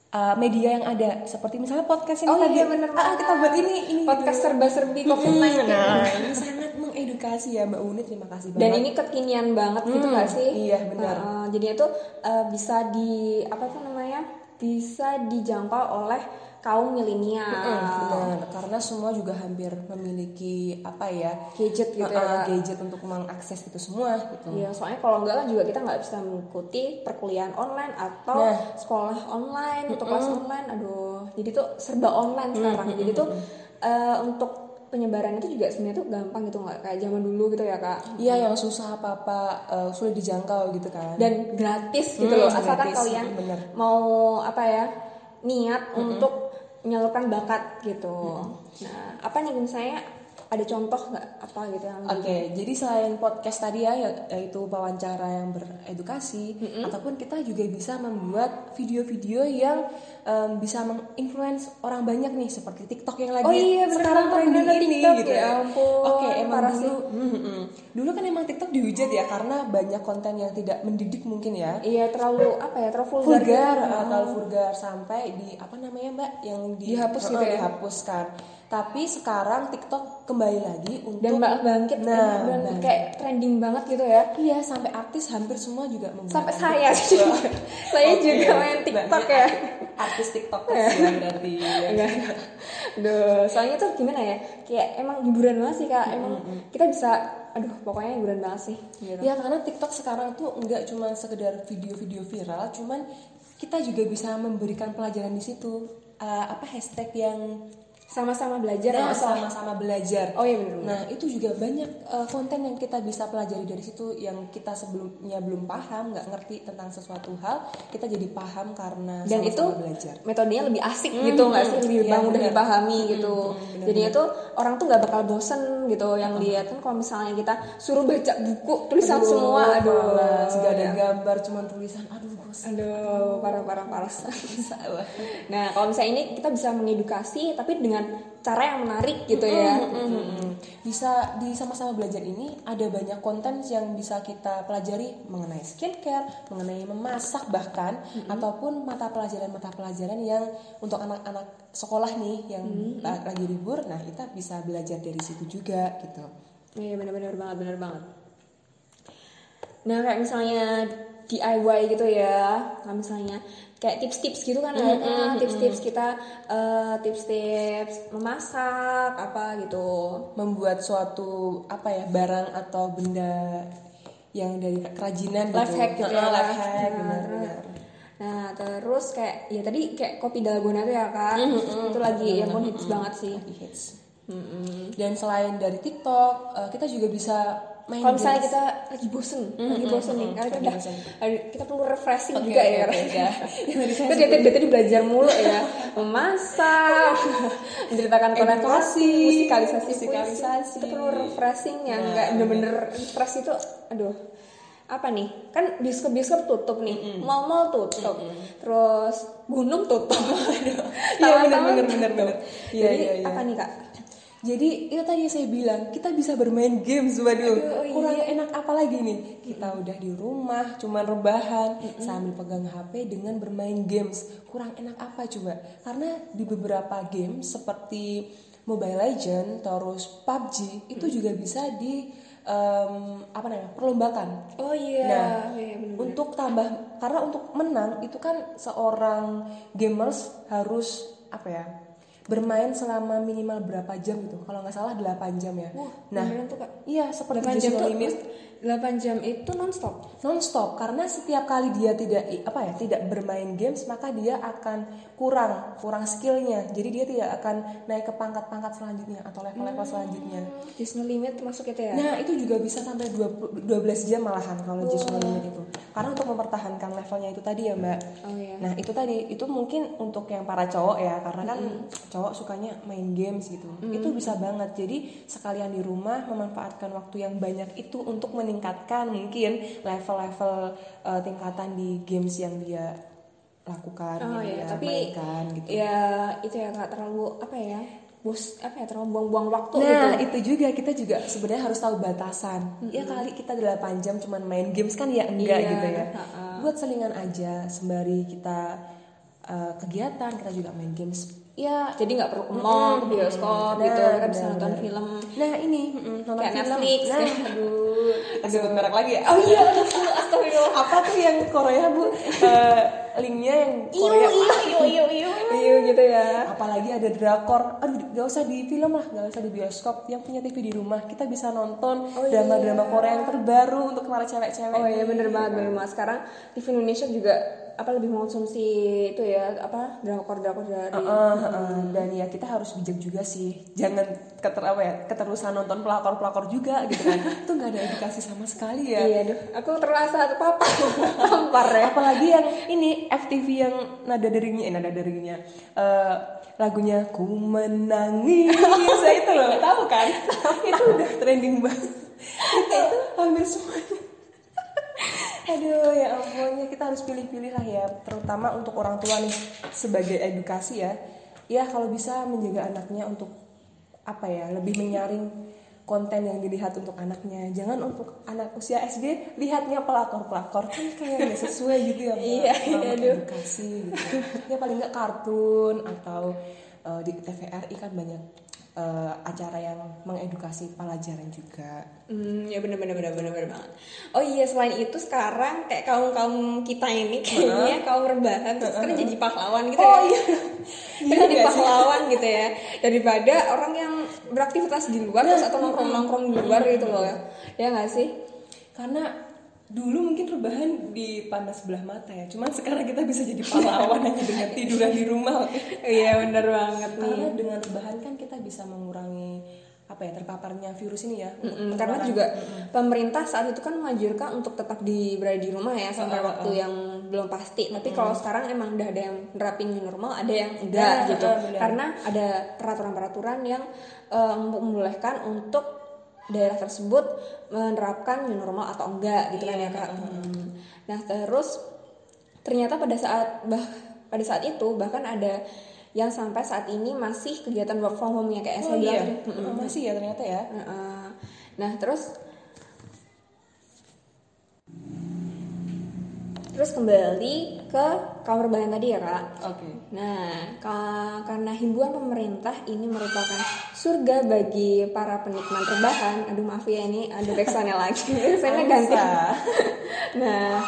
uh, media yang ada, seperti misalnya podcast ini Oh tadi. iya bener Ah, kita buat ini, ini podcast serba-serbi COVID-19 Nah, ini sangat mengedukasi ya Mbak Uni, terima kasih banget. dan ini kekinian banget gitu Hmm, nggak sih? Iya, benar. Uh, jadi itu uh, bisa di apa tuh namanya? Bisa dijangkau oleh kaum milenial Mm, benar, karena semua juga hampir memiliki apa ya gadget gitu uh, ya uh, gadget untuk mengakses itu semua gitu. Iya, soalnya kalau enggak kan juga kita nggak bisa mengikuti perkuliahan online atau Nah. sekolah online atau kelas online. Aduh, jadi tuh serba online sekarang. Jadi tuh eh, untuk penyebaran itu juga sebenarnya tuh gampang gitu nggak kayak zaman dulu gitu ya kak. Iya yang susah apa-apa uh, sulit dijangkau gitu kan. Dan gratis gitu Hmm, loh, asalkan gratis, kalian bener. mau apa ya niat untuk menyalurkan bakat gitu. Nah, apa nih misalnya ada contoh nggak? Apa gitu yang Oke, jadi selain podcast tadi ya, ya- yaitu wawancara yang beredukasi, ataupun kita juga bisa membuat video-video yang em, bisa menginfluence orang banyak nih, seperti TikTok yang lagi Oh iya, sekarang trending ini TikTok, gitu. ya ampun, Oke, emang parah dulu, mm, mm. dulu kan emang TikTok dihujat ya karena banyak konten yang tidak mendidik mungkin ya. Iya terlalu apa ya terlalu vulgar. vulgar gitu. uh, terlalu vulgar sampai di apa namanya mbak yang di, Dihapus gitu ya? dihapuskan tapi sekarang TikTok kembali lagi untuk dan mbak bangkit Nah, dan bangkit. kayak trending banget gitu ya iya sampai artis hampir semua juga menggunakan sampai saya sih saya Oke. juga main TikTok ya artis TikTok ya berarti ya. enggak Duh, soalnya tuh gimana ya kayak emang hiburan banget sih kak emang kita bisa aduh pokoknya hiburan banget sih gitu. Ya karena TikTok sekarang tuh nggak cuma sekedar video-video viral, cuman kita juga bisa memberikan pelajaran di situ. Uh, apa hashtag yang sama-sama belajar Nah, salah. sama-sama belajar. oh iya benar Nah, itu juga banyak uh, konten yang kita bisa pelajari dari situ yang kita sebelumnya belum paham, nggak ngerti tentang sesuatu hal, kita jadi paham karena dan itu sama-sama belajar. metodenya lebih asik gitu nggak sih lebih Iya, mudah benar. dipahami gitu benar, jadinya tuh orang tuh nggak bakal bosen gitu yang lihat kan kalau misalnya kita suruh baca buku tulisan Aduh, semua aduh malas, nggak ada ya. gambar, cuma tulisan. Aduh, bosan. aduh parah parah parah nah kalau misalnya ini kita bisa mengedukasi tapi dengan cara yang menarik gitu ya. Mm-mm. Bisa di sama-sama belajar ini ada banyak konten yang bisa kita pelajari mengenai skincare, mengenai memasak bahkan ataupun mata pelajaran-mata pelajaran yang untuk anak-anak sekolah nih yang la- lagi libur, nah kita bisa belajar dari situ juga gitu. iya benar-benar banget benar banget. Nah kayak misalnya DIY gitu ya. Nah misalnya kayak tips-tips gitu kan ya tips-tips kita eh, tips-tips memasak apa gitu membuat suatu apa ya barang atau benda yang dari kerajinan life gitu. hack gitu ya life hack Nah, benar-benar. nah terus kayak ya tadi kayak kopi dalgona tuh ya kak itu lagi yang pun hits banget sih Lagi hits. Mm-mm. Dan selain dari TikTok, eh, kita juga bisa main kalau misalnya kita lagi bosen lagi bosen nih karena kita lagi udah kita perlu refreshing Oke, juga oke, ya tadi saya kita tadi. belajar mulu ya memasak menceritakan Edukasi, musikalisasi musikalisasi. kita perlu refreshing yang Nah, nggak bener-bener fresh itu aduh apa nih? Kan bioskop bioskop tutup nih mall-mall tutup terus gunung tutup. Iya Taman-taman benar benar benar tutup. benar. Iya jadi iya iya. apa nih kak Jadi itu tadi saya bilang kita bisa bermain games waduh. Aduh, iya. Kurang enak apa lagi nih? Kita udah di rumah cuman rebahan sambil pegang HP dengan bermain games. Kurang enak apa coba? Karena di beberapa game seperti Mobile Legend terus PUBG itu juga bisa di em, apa namanya? perlombakan. oh iya Nah, iya, bener-bener. untuk tambah karena untuk menang itu kan seorang gamers harus apa ya? Bermain selama minimal berapa jam gitu. Kalau nggak salah 8 jam ya. Wah, nah, tuh kak iya seperti 8 jam tuh Limit 8 jam itu nonstop. Non-stop karena setiap kali dia tidak apa ya tidak bermain games maka dia akan kurang kurang skillnya. Jadi dia tidak akan naik ke pangkat-pangkat selanjutnya atau level-level selanjutnya. Just No Limit masuk itu ya? Nah itu juga bisa sampai 20 12 jam malahan kalau Just No Limit itu. Karena untuk mempertahankan levelnya itu tadi ya mbak. Oh iya. Nah itu tadi, itu mungkin untuk yang para cowok ya Karena kan cowok sukanya main games gitu. Itu bisa banget, jadi sekalian di rumah memanfaatkan waktu yang banyak itu Untuk meningkatkan mungkin level-level eh, tingkatan di games yang dia lakukan Oh yang iya, dia tapi mainkan gitu ya itu ya kak terlalu apa ya bos apa ya terlalu buang-buang waktu Nah gitu itu juga kita juga sebenarnya harus tahu batasan. Ya kali kita 8 jam cuman main games kan ya enggak Iya, gitu ya. ha-ha. Buat selingan aja sembari kita uh, kegiatan kita juga main games. Ya jadi nggak perlu ke mall ke bioskop Nah, gitu kita bisa nonton benar. film. Nah ini mm, nonton kayak film. Netflix. Nah, aduh. Sebut merek lagi ya. oh iya astagfirullah Apa tuh yang Korea bu? Eh, linknya yang Korea. iyo iyo iyo iyo. Iyo gitu ya. Apalagi ada drakor, aduh gak usah di film lah, gak usah di bioskop. Yang punya TV di rumah, kita bisa nonton drama-drama Korea yang terbaru untuk para cewek-cewek oh iya bener banget bener banget. Sekarang TV Indonesia juga apa lebih mengkonsumsi itu ya apa drakor drakor dari Heeh, heeh. dan ya kita harus bijak juga sih. Jangan keter apa ya keterusan nonton pelakor pelakor juga gitu kan. Itu nggak ada edukasi sama sekali ya. Iya aduh aku terasa apa tampar ya. Apalagi yang ini FTV yang nada deringnya eh, nada deringnya eh, lagunya ku menangis saya itu loh tahu kan? Itu udah trending banget. Itu, itu. Hampir semuanya Aduh ya ampun. Ya kita harus pilih-pilih lah ya terutama untuk orang tua nih sebagai edukasi ya. Ya kalau bisa menjaga anaknya untuk apa ya lebih menyaring konten yang dilihat untuk anaknya. Jangan untuk anak usia SD lihatnya pelakor-pelakor. Kan kayak nggak sesuai gitu ya. Iya, iya, edukasi gitu. Ya paling nggak kartun atau eh, di TVRI kan banyak eh, acara yang mengedukasi pelajaran juga Hmm, ya bener bener banget. Oh iya selain itu sekarang kayak kaum kaum kita ini kayaknya kaum rebahan terus sekarang jadi pahlawan gitu Oh, ya. iya. Kita Iya jadi nggak sih? pahlawan gitu ya daripada orang yang beraktivitas di luar terus atau nongkrong nongkrong di luar gitu loh ya nggak sih? karena dulu mungkin rebahan dipandang sebelah mata ya cuman sekarang kita bisa jadi pahlawan hanya dengan tiduran di rumah Iya bener banget nih. karena dengan rebahan kan kita bisa mengurangi apa ya terpaparnya virus ini ya untuk Mm, karena juga pemerintah saat itu kan menganjurkan untuk tetap di berada di rumah ya sampai waktu yang belum pasti. Tapi kalau sekarang emang udah ada yang nerapin new normal, ada yang enggak gitu. benar. Karena ada peraturan-peraturan yang eh, membolehkan untuk daerah tersebut menerapkan new normal atau enggak gitu kan ya kak. Hmm. Nah terus ternyata pada saat bah pada saat itu bahkan ada yang sampai saat ini masih kegiatan work from home ya kayak oh saya iya bilang. Oh, masih ya ternyata ya. Nah terus terus kembali ke kamar bahan tadi ya kak. oke Nah ka- karena himbauan pemerintah ini merupakan surga bagi para penikmat rebahan. Aduh maaf ya ini ada backsoundnya lagi. Saya ganti. Nah,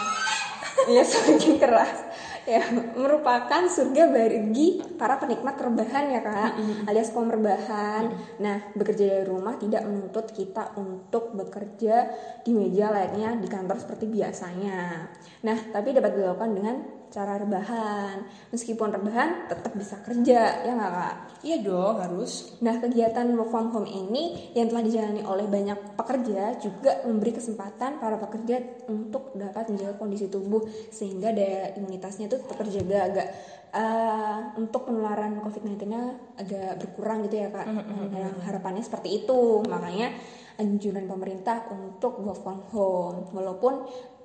ya semakin keras. Ya merupakan surga bagi para penikmat rebahan ya kak. Alias kaum rebahan. Nah bekerja dari rumah tidak menuntut kita untuk bekerja di meja layaknya di kantor seperti biasanya. Nah tapi dapat dilakukan dengan cara rebahan meskipun rebahan tetap bisa kerja ya nggak kak Iya dong, harus. Nah, kegiatan work from home ini yang telah dijalani oleh banyak pekerja juga memberi kesempatan para pekerja untuk dapat menjaga kondisi tubuh sehingga daya imunitasnya itu tetap terjaga agak eh, untuk penularan COVID-19-nya agak berkurang gitu ya kak. Nah, harapannya seperti itu, makanya anjuran pemerintah untuk work from home walaupun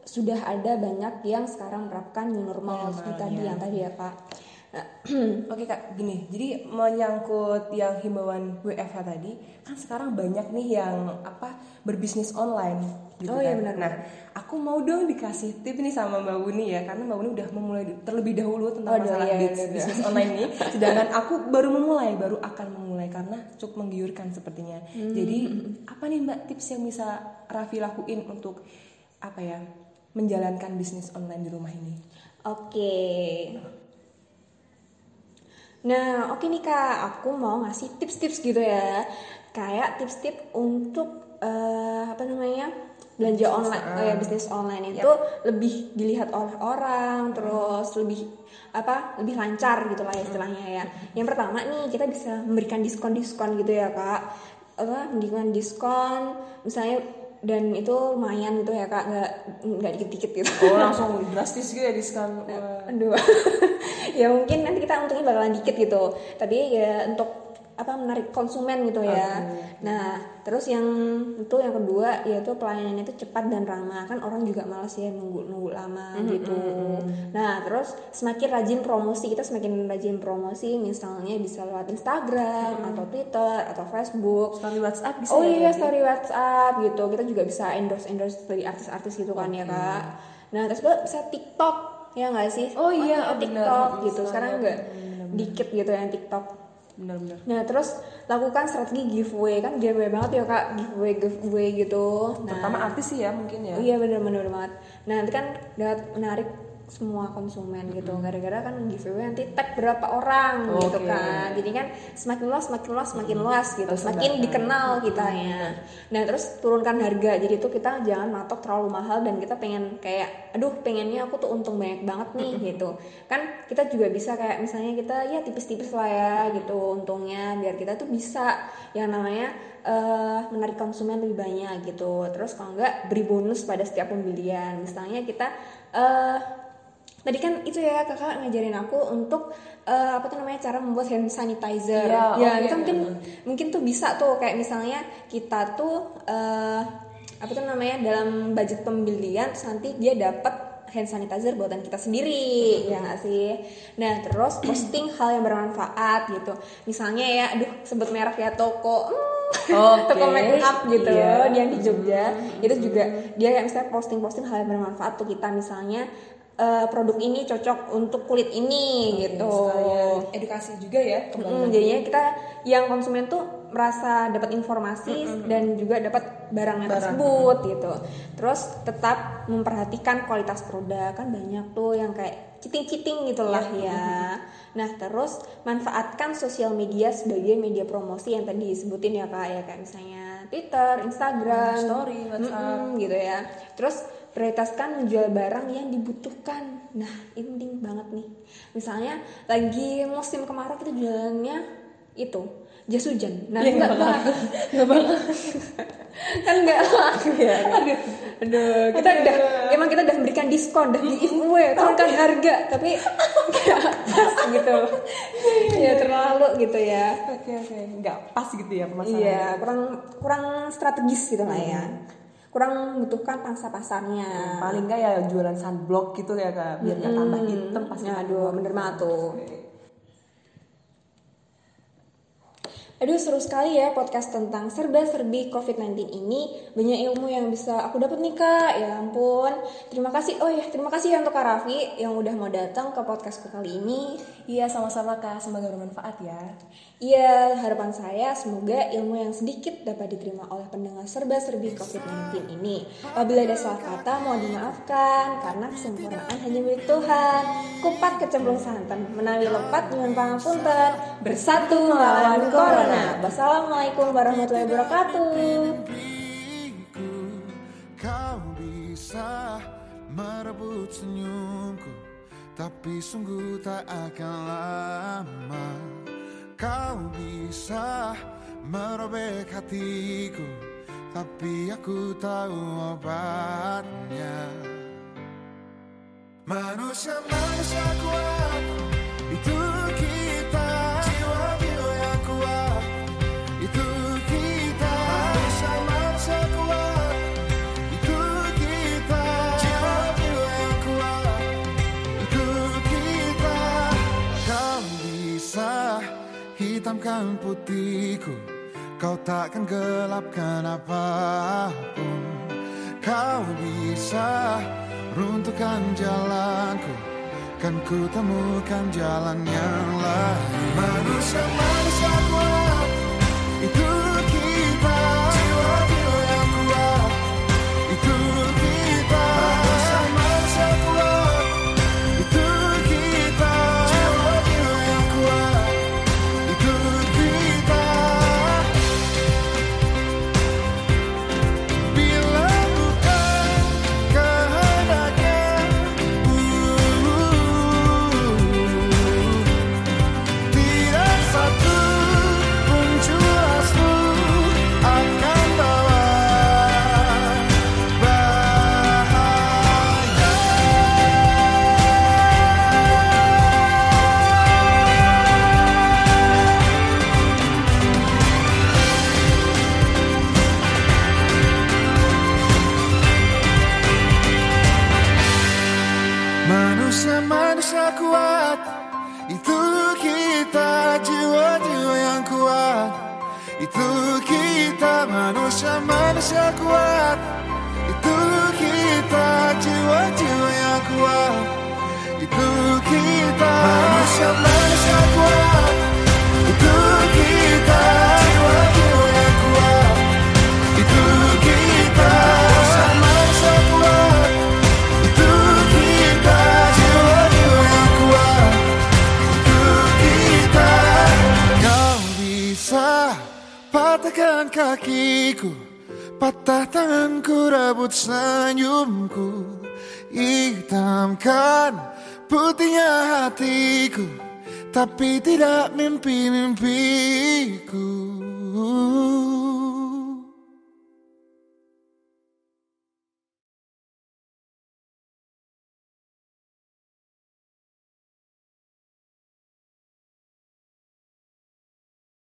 sudah ada banyak yang sekarang menerapkan new normal Normal, seperti tadi ya. yang tadi ya kak. Nah, Oke kak, gini, jadi menyangkut yang himbauan WFH tadi, kan sekarang banyak nih yang apa berbisnis online, gitu Oh, kan. iya, benar, Nah, aku mau dong dikasih tip nih sama Mbak Wuni ya, karena Mbak Wuni udah memulai terlebih dahulu tentang Waduh, masalah iya, iya, iya. bisnis online ini, sedangkan aku baru memulai, baru akan memulai karena cukup menggiurkan sepertinya. Hmm. Jadi apa nih Mbak tips yang bisa Raffi lakuin untuk apa ya menjalankan bisnis online di rumah ini? Oke. Nah, oke nih Kak, aku mau ngasih tips-tips gitu ya. Kayak tips-tips untuk eh, apa namanya? belanja online, oh ya bisnis online itu lebih dilihat oleh orang, terus lebih apa? lebih lancar gitu lah istilahnya ya. Yang pertama nih, kita bisa memberikan diskon-diskon gitu ya, Kak. Apa? Memberikan diskon misalnya dan itu lumayan gitu ya, Kak, nggak nggak dikit-dikit gitu. Oh langsung drastis gitu ya diskon. Wah. Aduh. ya mungkin nanti kita untungnya bakalan dikit gitu. Tapi ya untuk apa menarik konsumen gitu ya. Nah, terus yang itu yang kedua yaitu pelayanannya itu cepat dan ramah. Kan orang juga malas ya nunggu nunggu lama gitu. Nah, terus semakin rajin promosi, kita semakin rajin promosi misalnya bisa lewat Instagram atau Twitter atau Facebook. Story WhatsApp bisa Oh ya, iya story WhatsApp gitu. Kita juga bisa endorse endorse dari artis-artis gitu kan ya kak. Nah terus juga bisa TikTok ya nggak sih? Oh iya, benar. TikTok gitu. Instagram. Sekarang nggak dikit gitu yang TikTok. Benar-benar. Nah terus lakukan strategi giveaway kan giveaway banget ya kak giveaway giveaway gitu. Nah, Terutama artis sih ya mungkin ya. Oh iya bener-bener banget. Nah nanti kan dapat menarik semua konsumen gitu. Gara-gara kan giveaway nanti tag berapa orang gitu Oke. kan. Jadi kan semakin luas, semakin luas, semakin luas gitu. Terus Semakin sebarkan. dikenal kitanya. Nah terus turunkan harga. Jadi tuh kita jangan matok terlalu mahal dan kita pengen kayak, aduh pengennya aku tuh untung banyak banget nih gitu. Kan kita juga bisa kayak misalnya kita ya tipis-tipis lah ya gitu untungnya biar kita tuh bisa yang namanya eh, menarik konsumen lebih banyak gitu. Terus kalau enggak beri bonus pada setiap pembelian. Misalnya kita eh tadi kan itu ya kakak ngajarin aku untuk eh, apa tuh namanya cara membuat hand sanitizer. Iya, ya oke. itu mungkin mungkin tuh bisa tuh kayak misalnya kita tuh eh, apa tuh namanya dalam budget pembelian terus nanti dia dapat hand sanitizer buatan kita sendiri ya nggak sih nah terus posting hal yang bermanfaat gitu misalnya ya aduh sebut merek ya toko hmm, Oke, toko make up gitu iya. yang di Jogja itu juga dia kayak misalnya posting-posting hal yang bermanfaat tuh kita misalnya eh, produk ini cocok untuk kulit ini gitu Sekalian edukasi juga ya Mm, lagi. jadinya kita yang konsumen tuh merasa dapat informasi dan juga dapat barangnya Barang. tersebut gitu. Terus tetap memperhatikan kualitas produk kan banyak tuh yang kayak cheating-cheating gitulah ya. Nah terus manfaatkan sosial media sebagai media promosi yang tadi disebutin ya kak ya kayak misalnya Twitter, Instagram, Story, WhatsApp. Mm-mm, gitu ya. Terus prioritaskan menjual barang yang dibutuhkan. Nah, ini penting banget nih. Misalnya lagi musim kemarau kita jualannya itu jas hujan. Nah, Iya, enggak nggak laku. kan enggak laku ya. Aduh, aduh, kita udah emang kita udah memberikan diskon, udah di giveaway, turunkan harga, tapi enggak pas gitu. ya terlalu gitu ya. Oke oke, nggak pas gitu ya pemasaran. Iya, kurang kurang strategis gitu lah ya. Kurang membutuhkan pangsa pasarnya. Paling nggak ya jualan sunblock gitu ya kak, biar nggak tambah hitam pas Ya, aduh, bener banget tuh. Aduh seru sekali ya podcast tentang serba-serbi COVID-19 ini. Banyak ilmu yang bisa aku dapat nih kak. Ya ampun. Terima kasih. Oh ya terima kasih ya untuk Kak Raffi Yang udah mau datang ke podcastku kali ini. Iya sama-sama kak, semoga bermanfaat ya. Iya harapan saya semoga ilmu yang sedikit dapat diterima oleh pendengar serba-serbi COVID-19 ini. Apabila ada salah kata mohon dimaafkan Karena kesempurnaan hanya milik Tuhan. Kupat kecemplung santan Menawi lepat dengan pangapunten Bersatu melawan Corona Wassalamualaikum warahmatullahi wabarakatuh. Kau bisa merebut senyumku Tapi sungguh tak akan lama. Kau bisa merobek hatiku Tapi aku tahu obatnya. Manusia-manusia kuat Itu kita hitamkan putihku. Kau takkan gelapkan apa pun. Kau bisa runtuhkan jalanku. Kan ku temukan jalan yang lain. Manusia-manusia kuat. Itu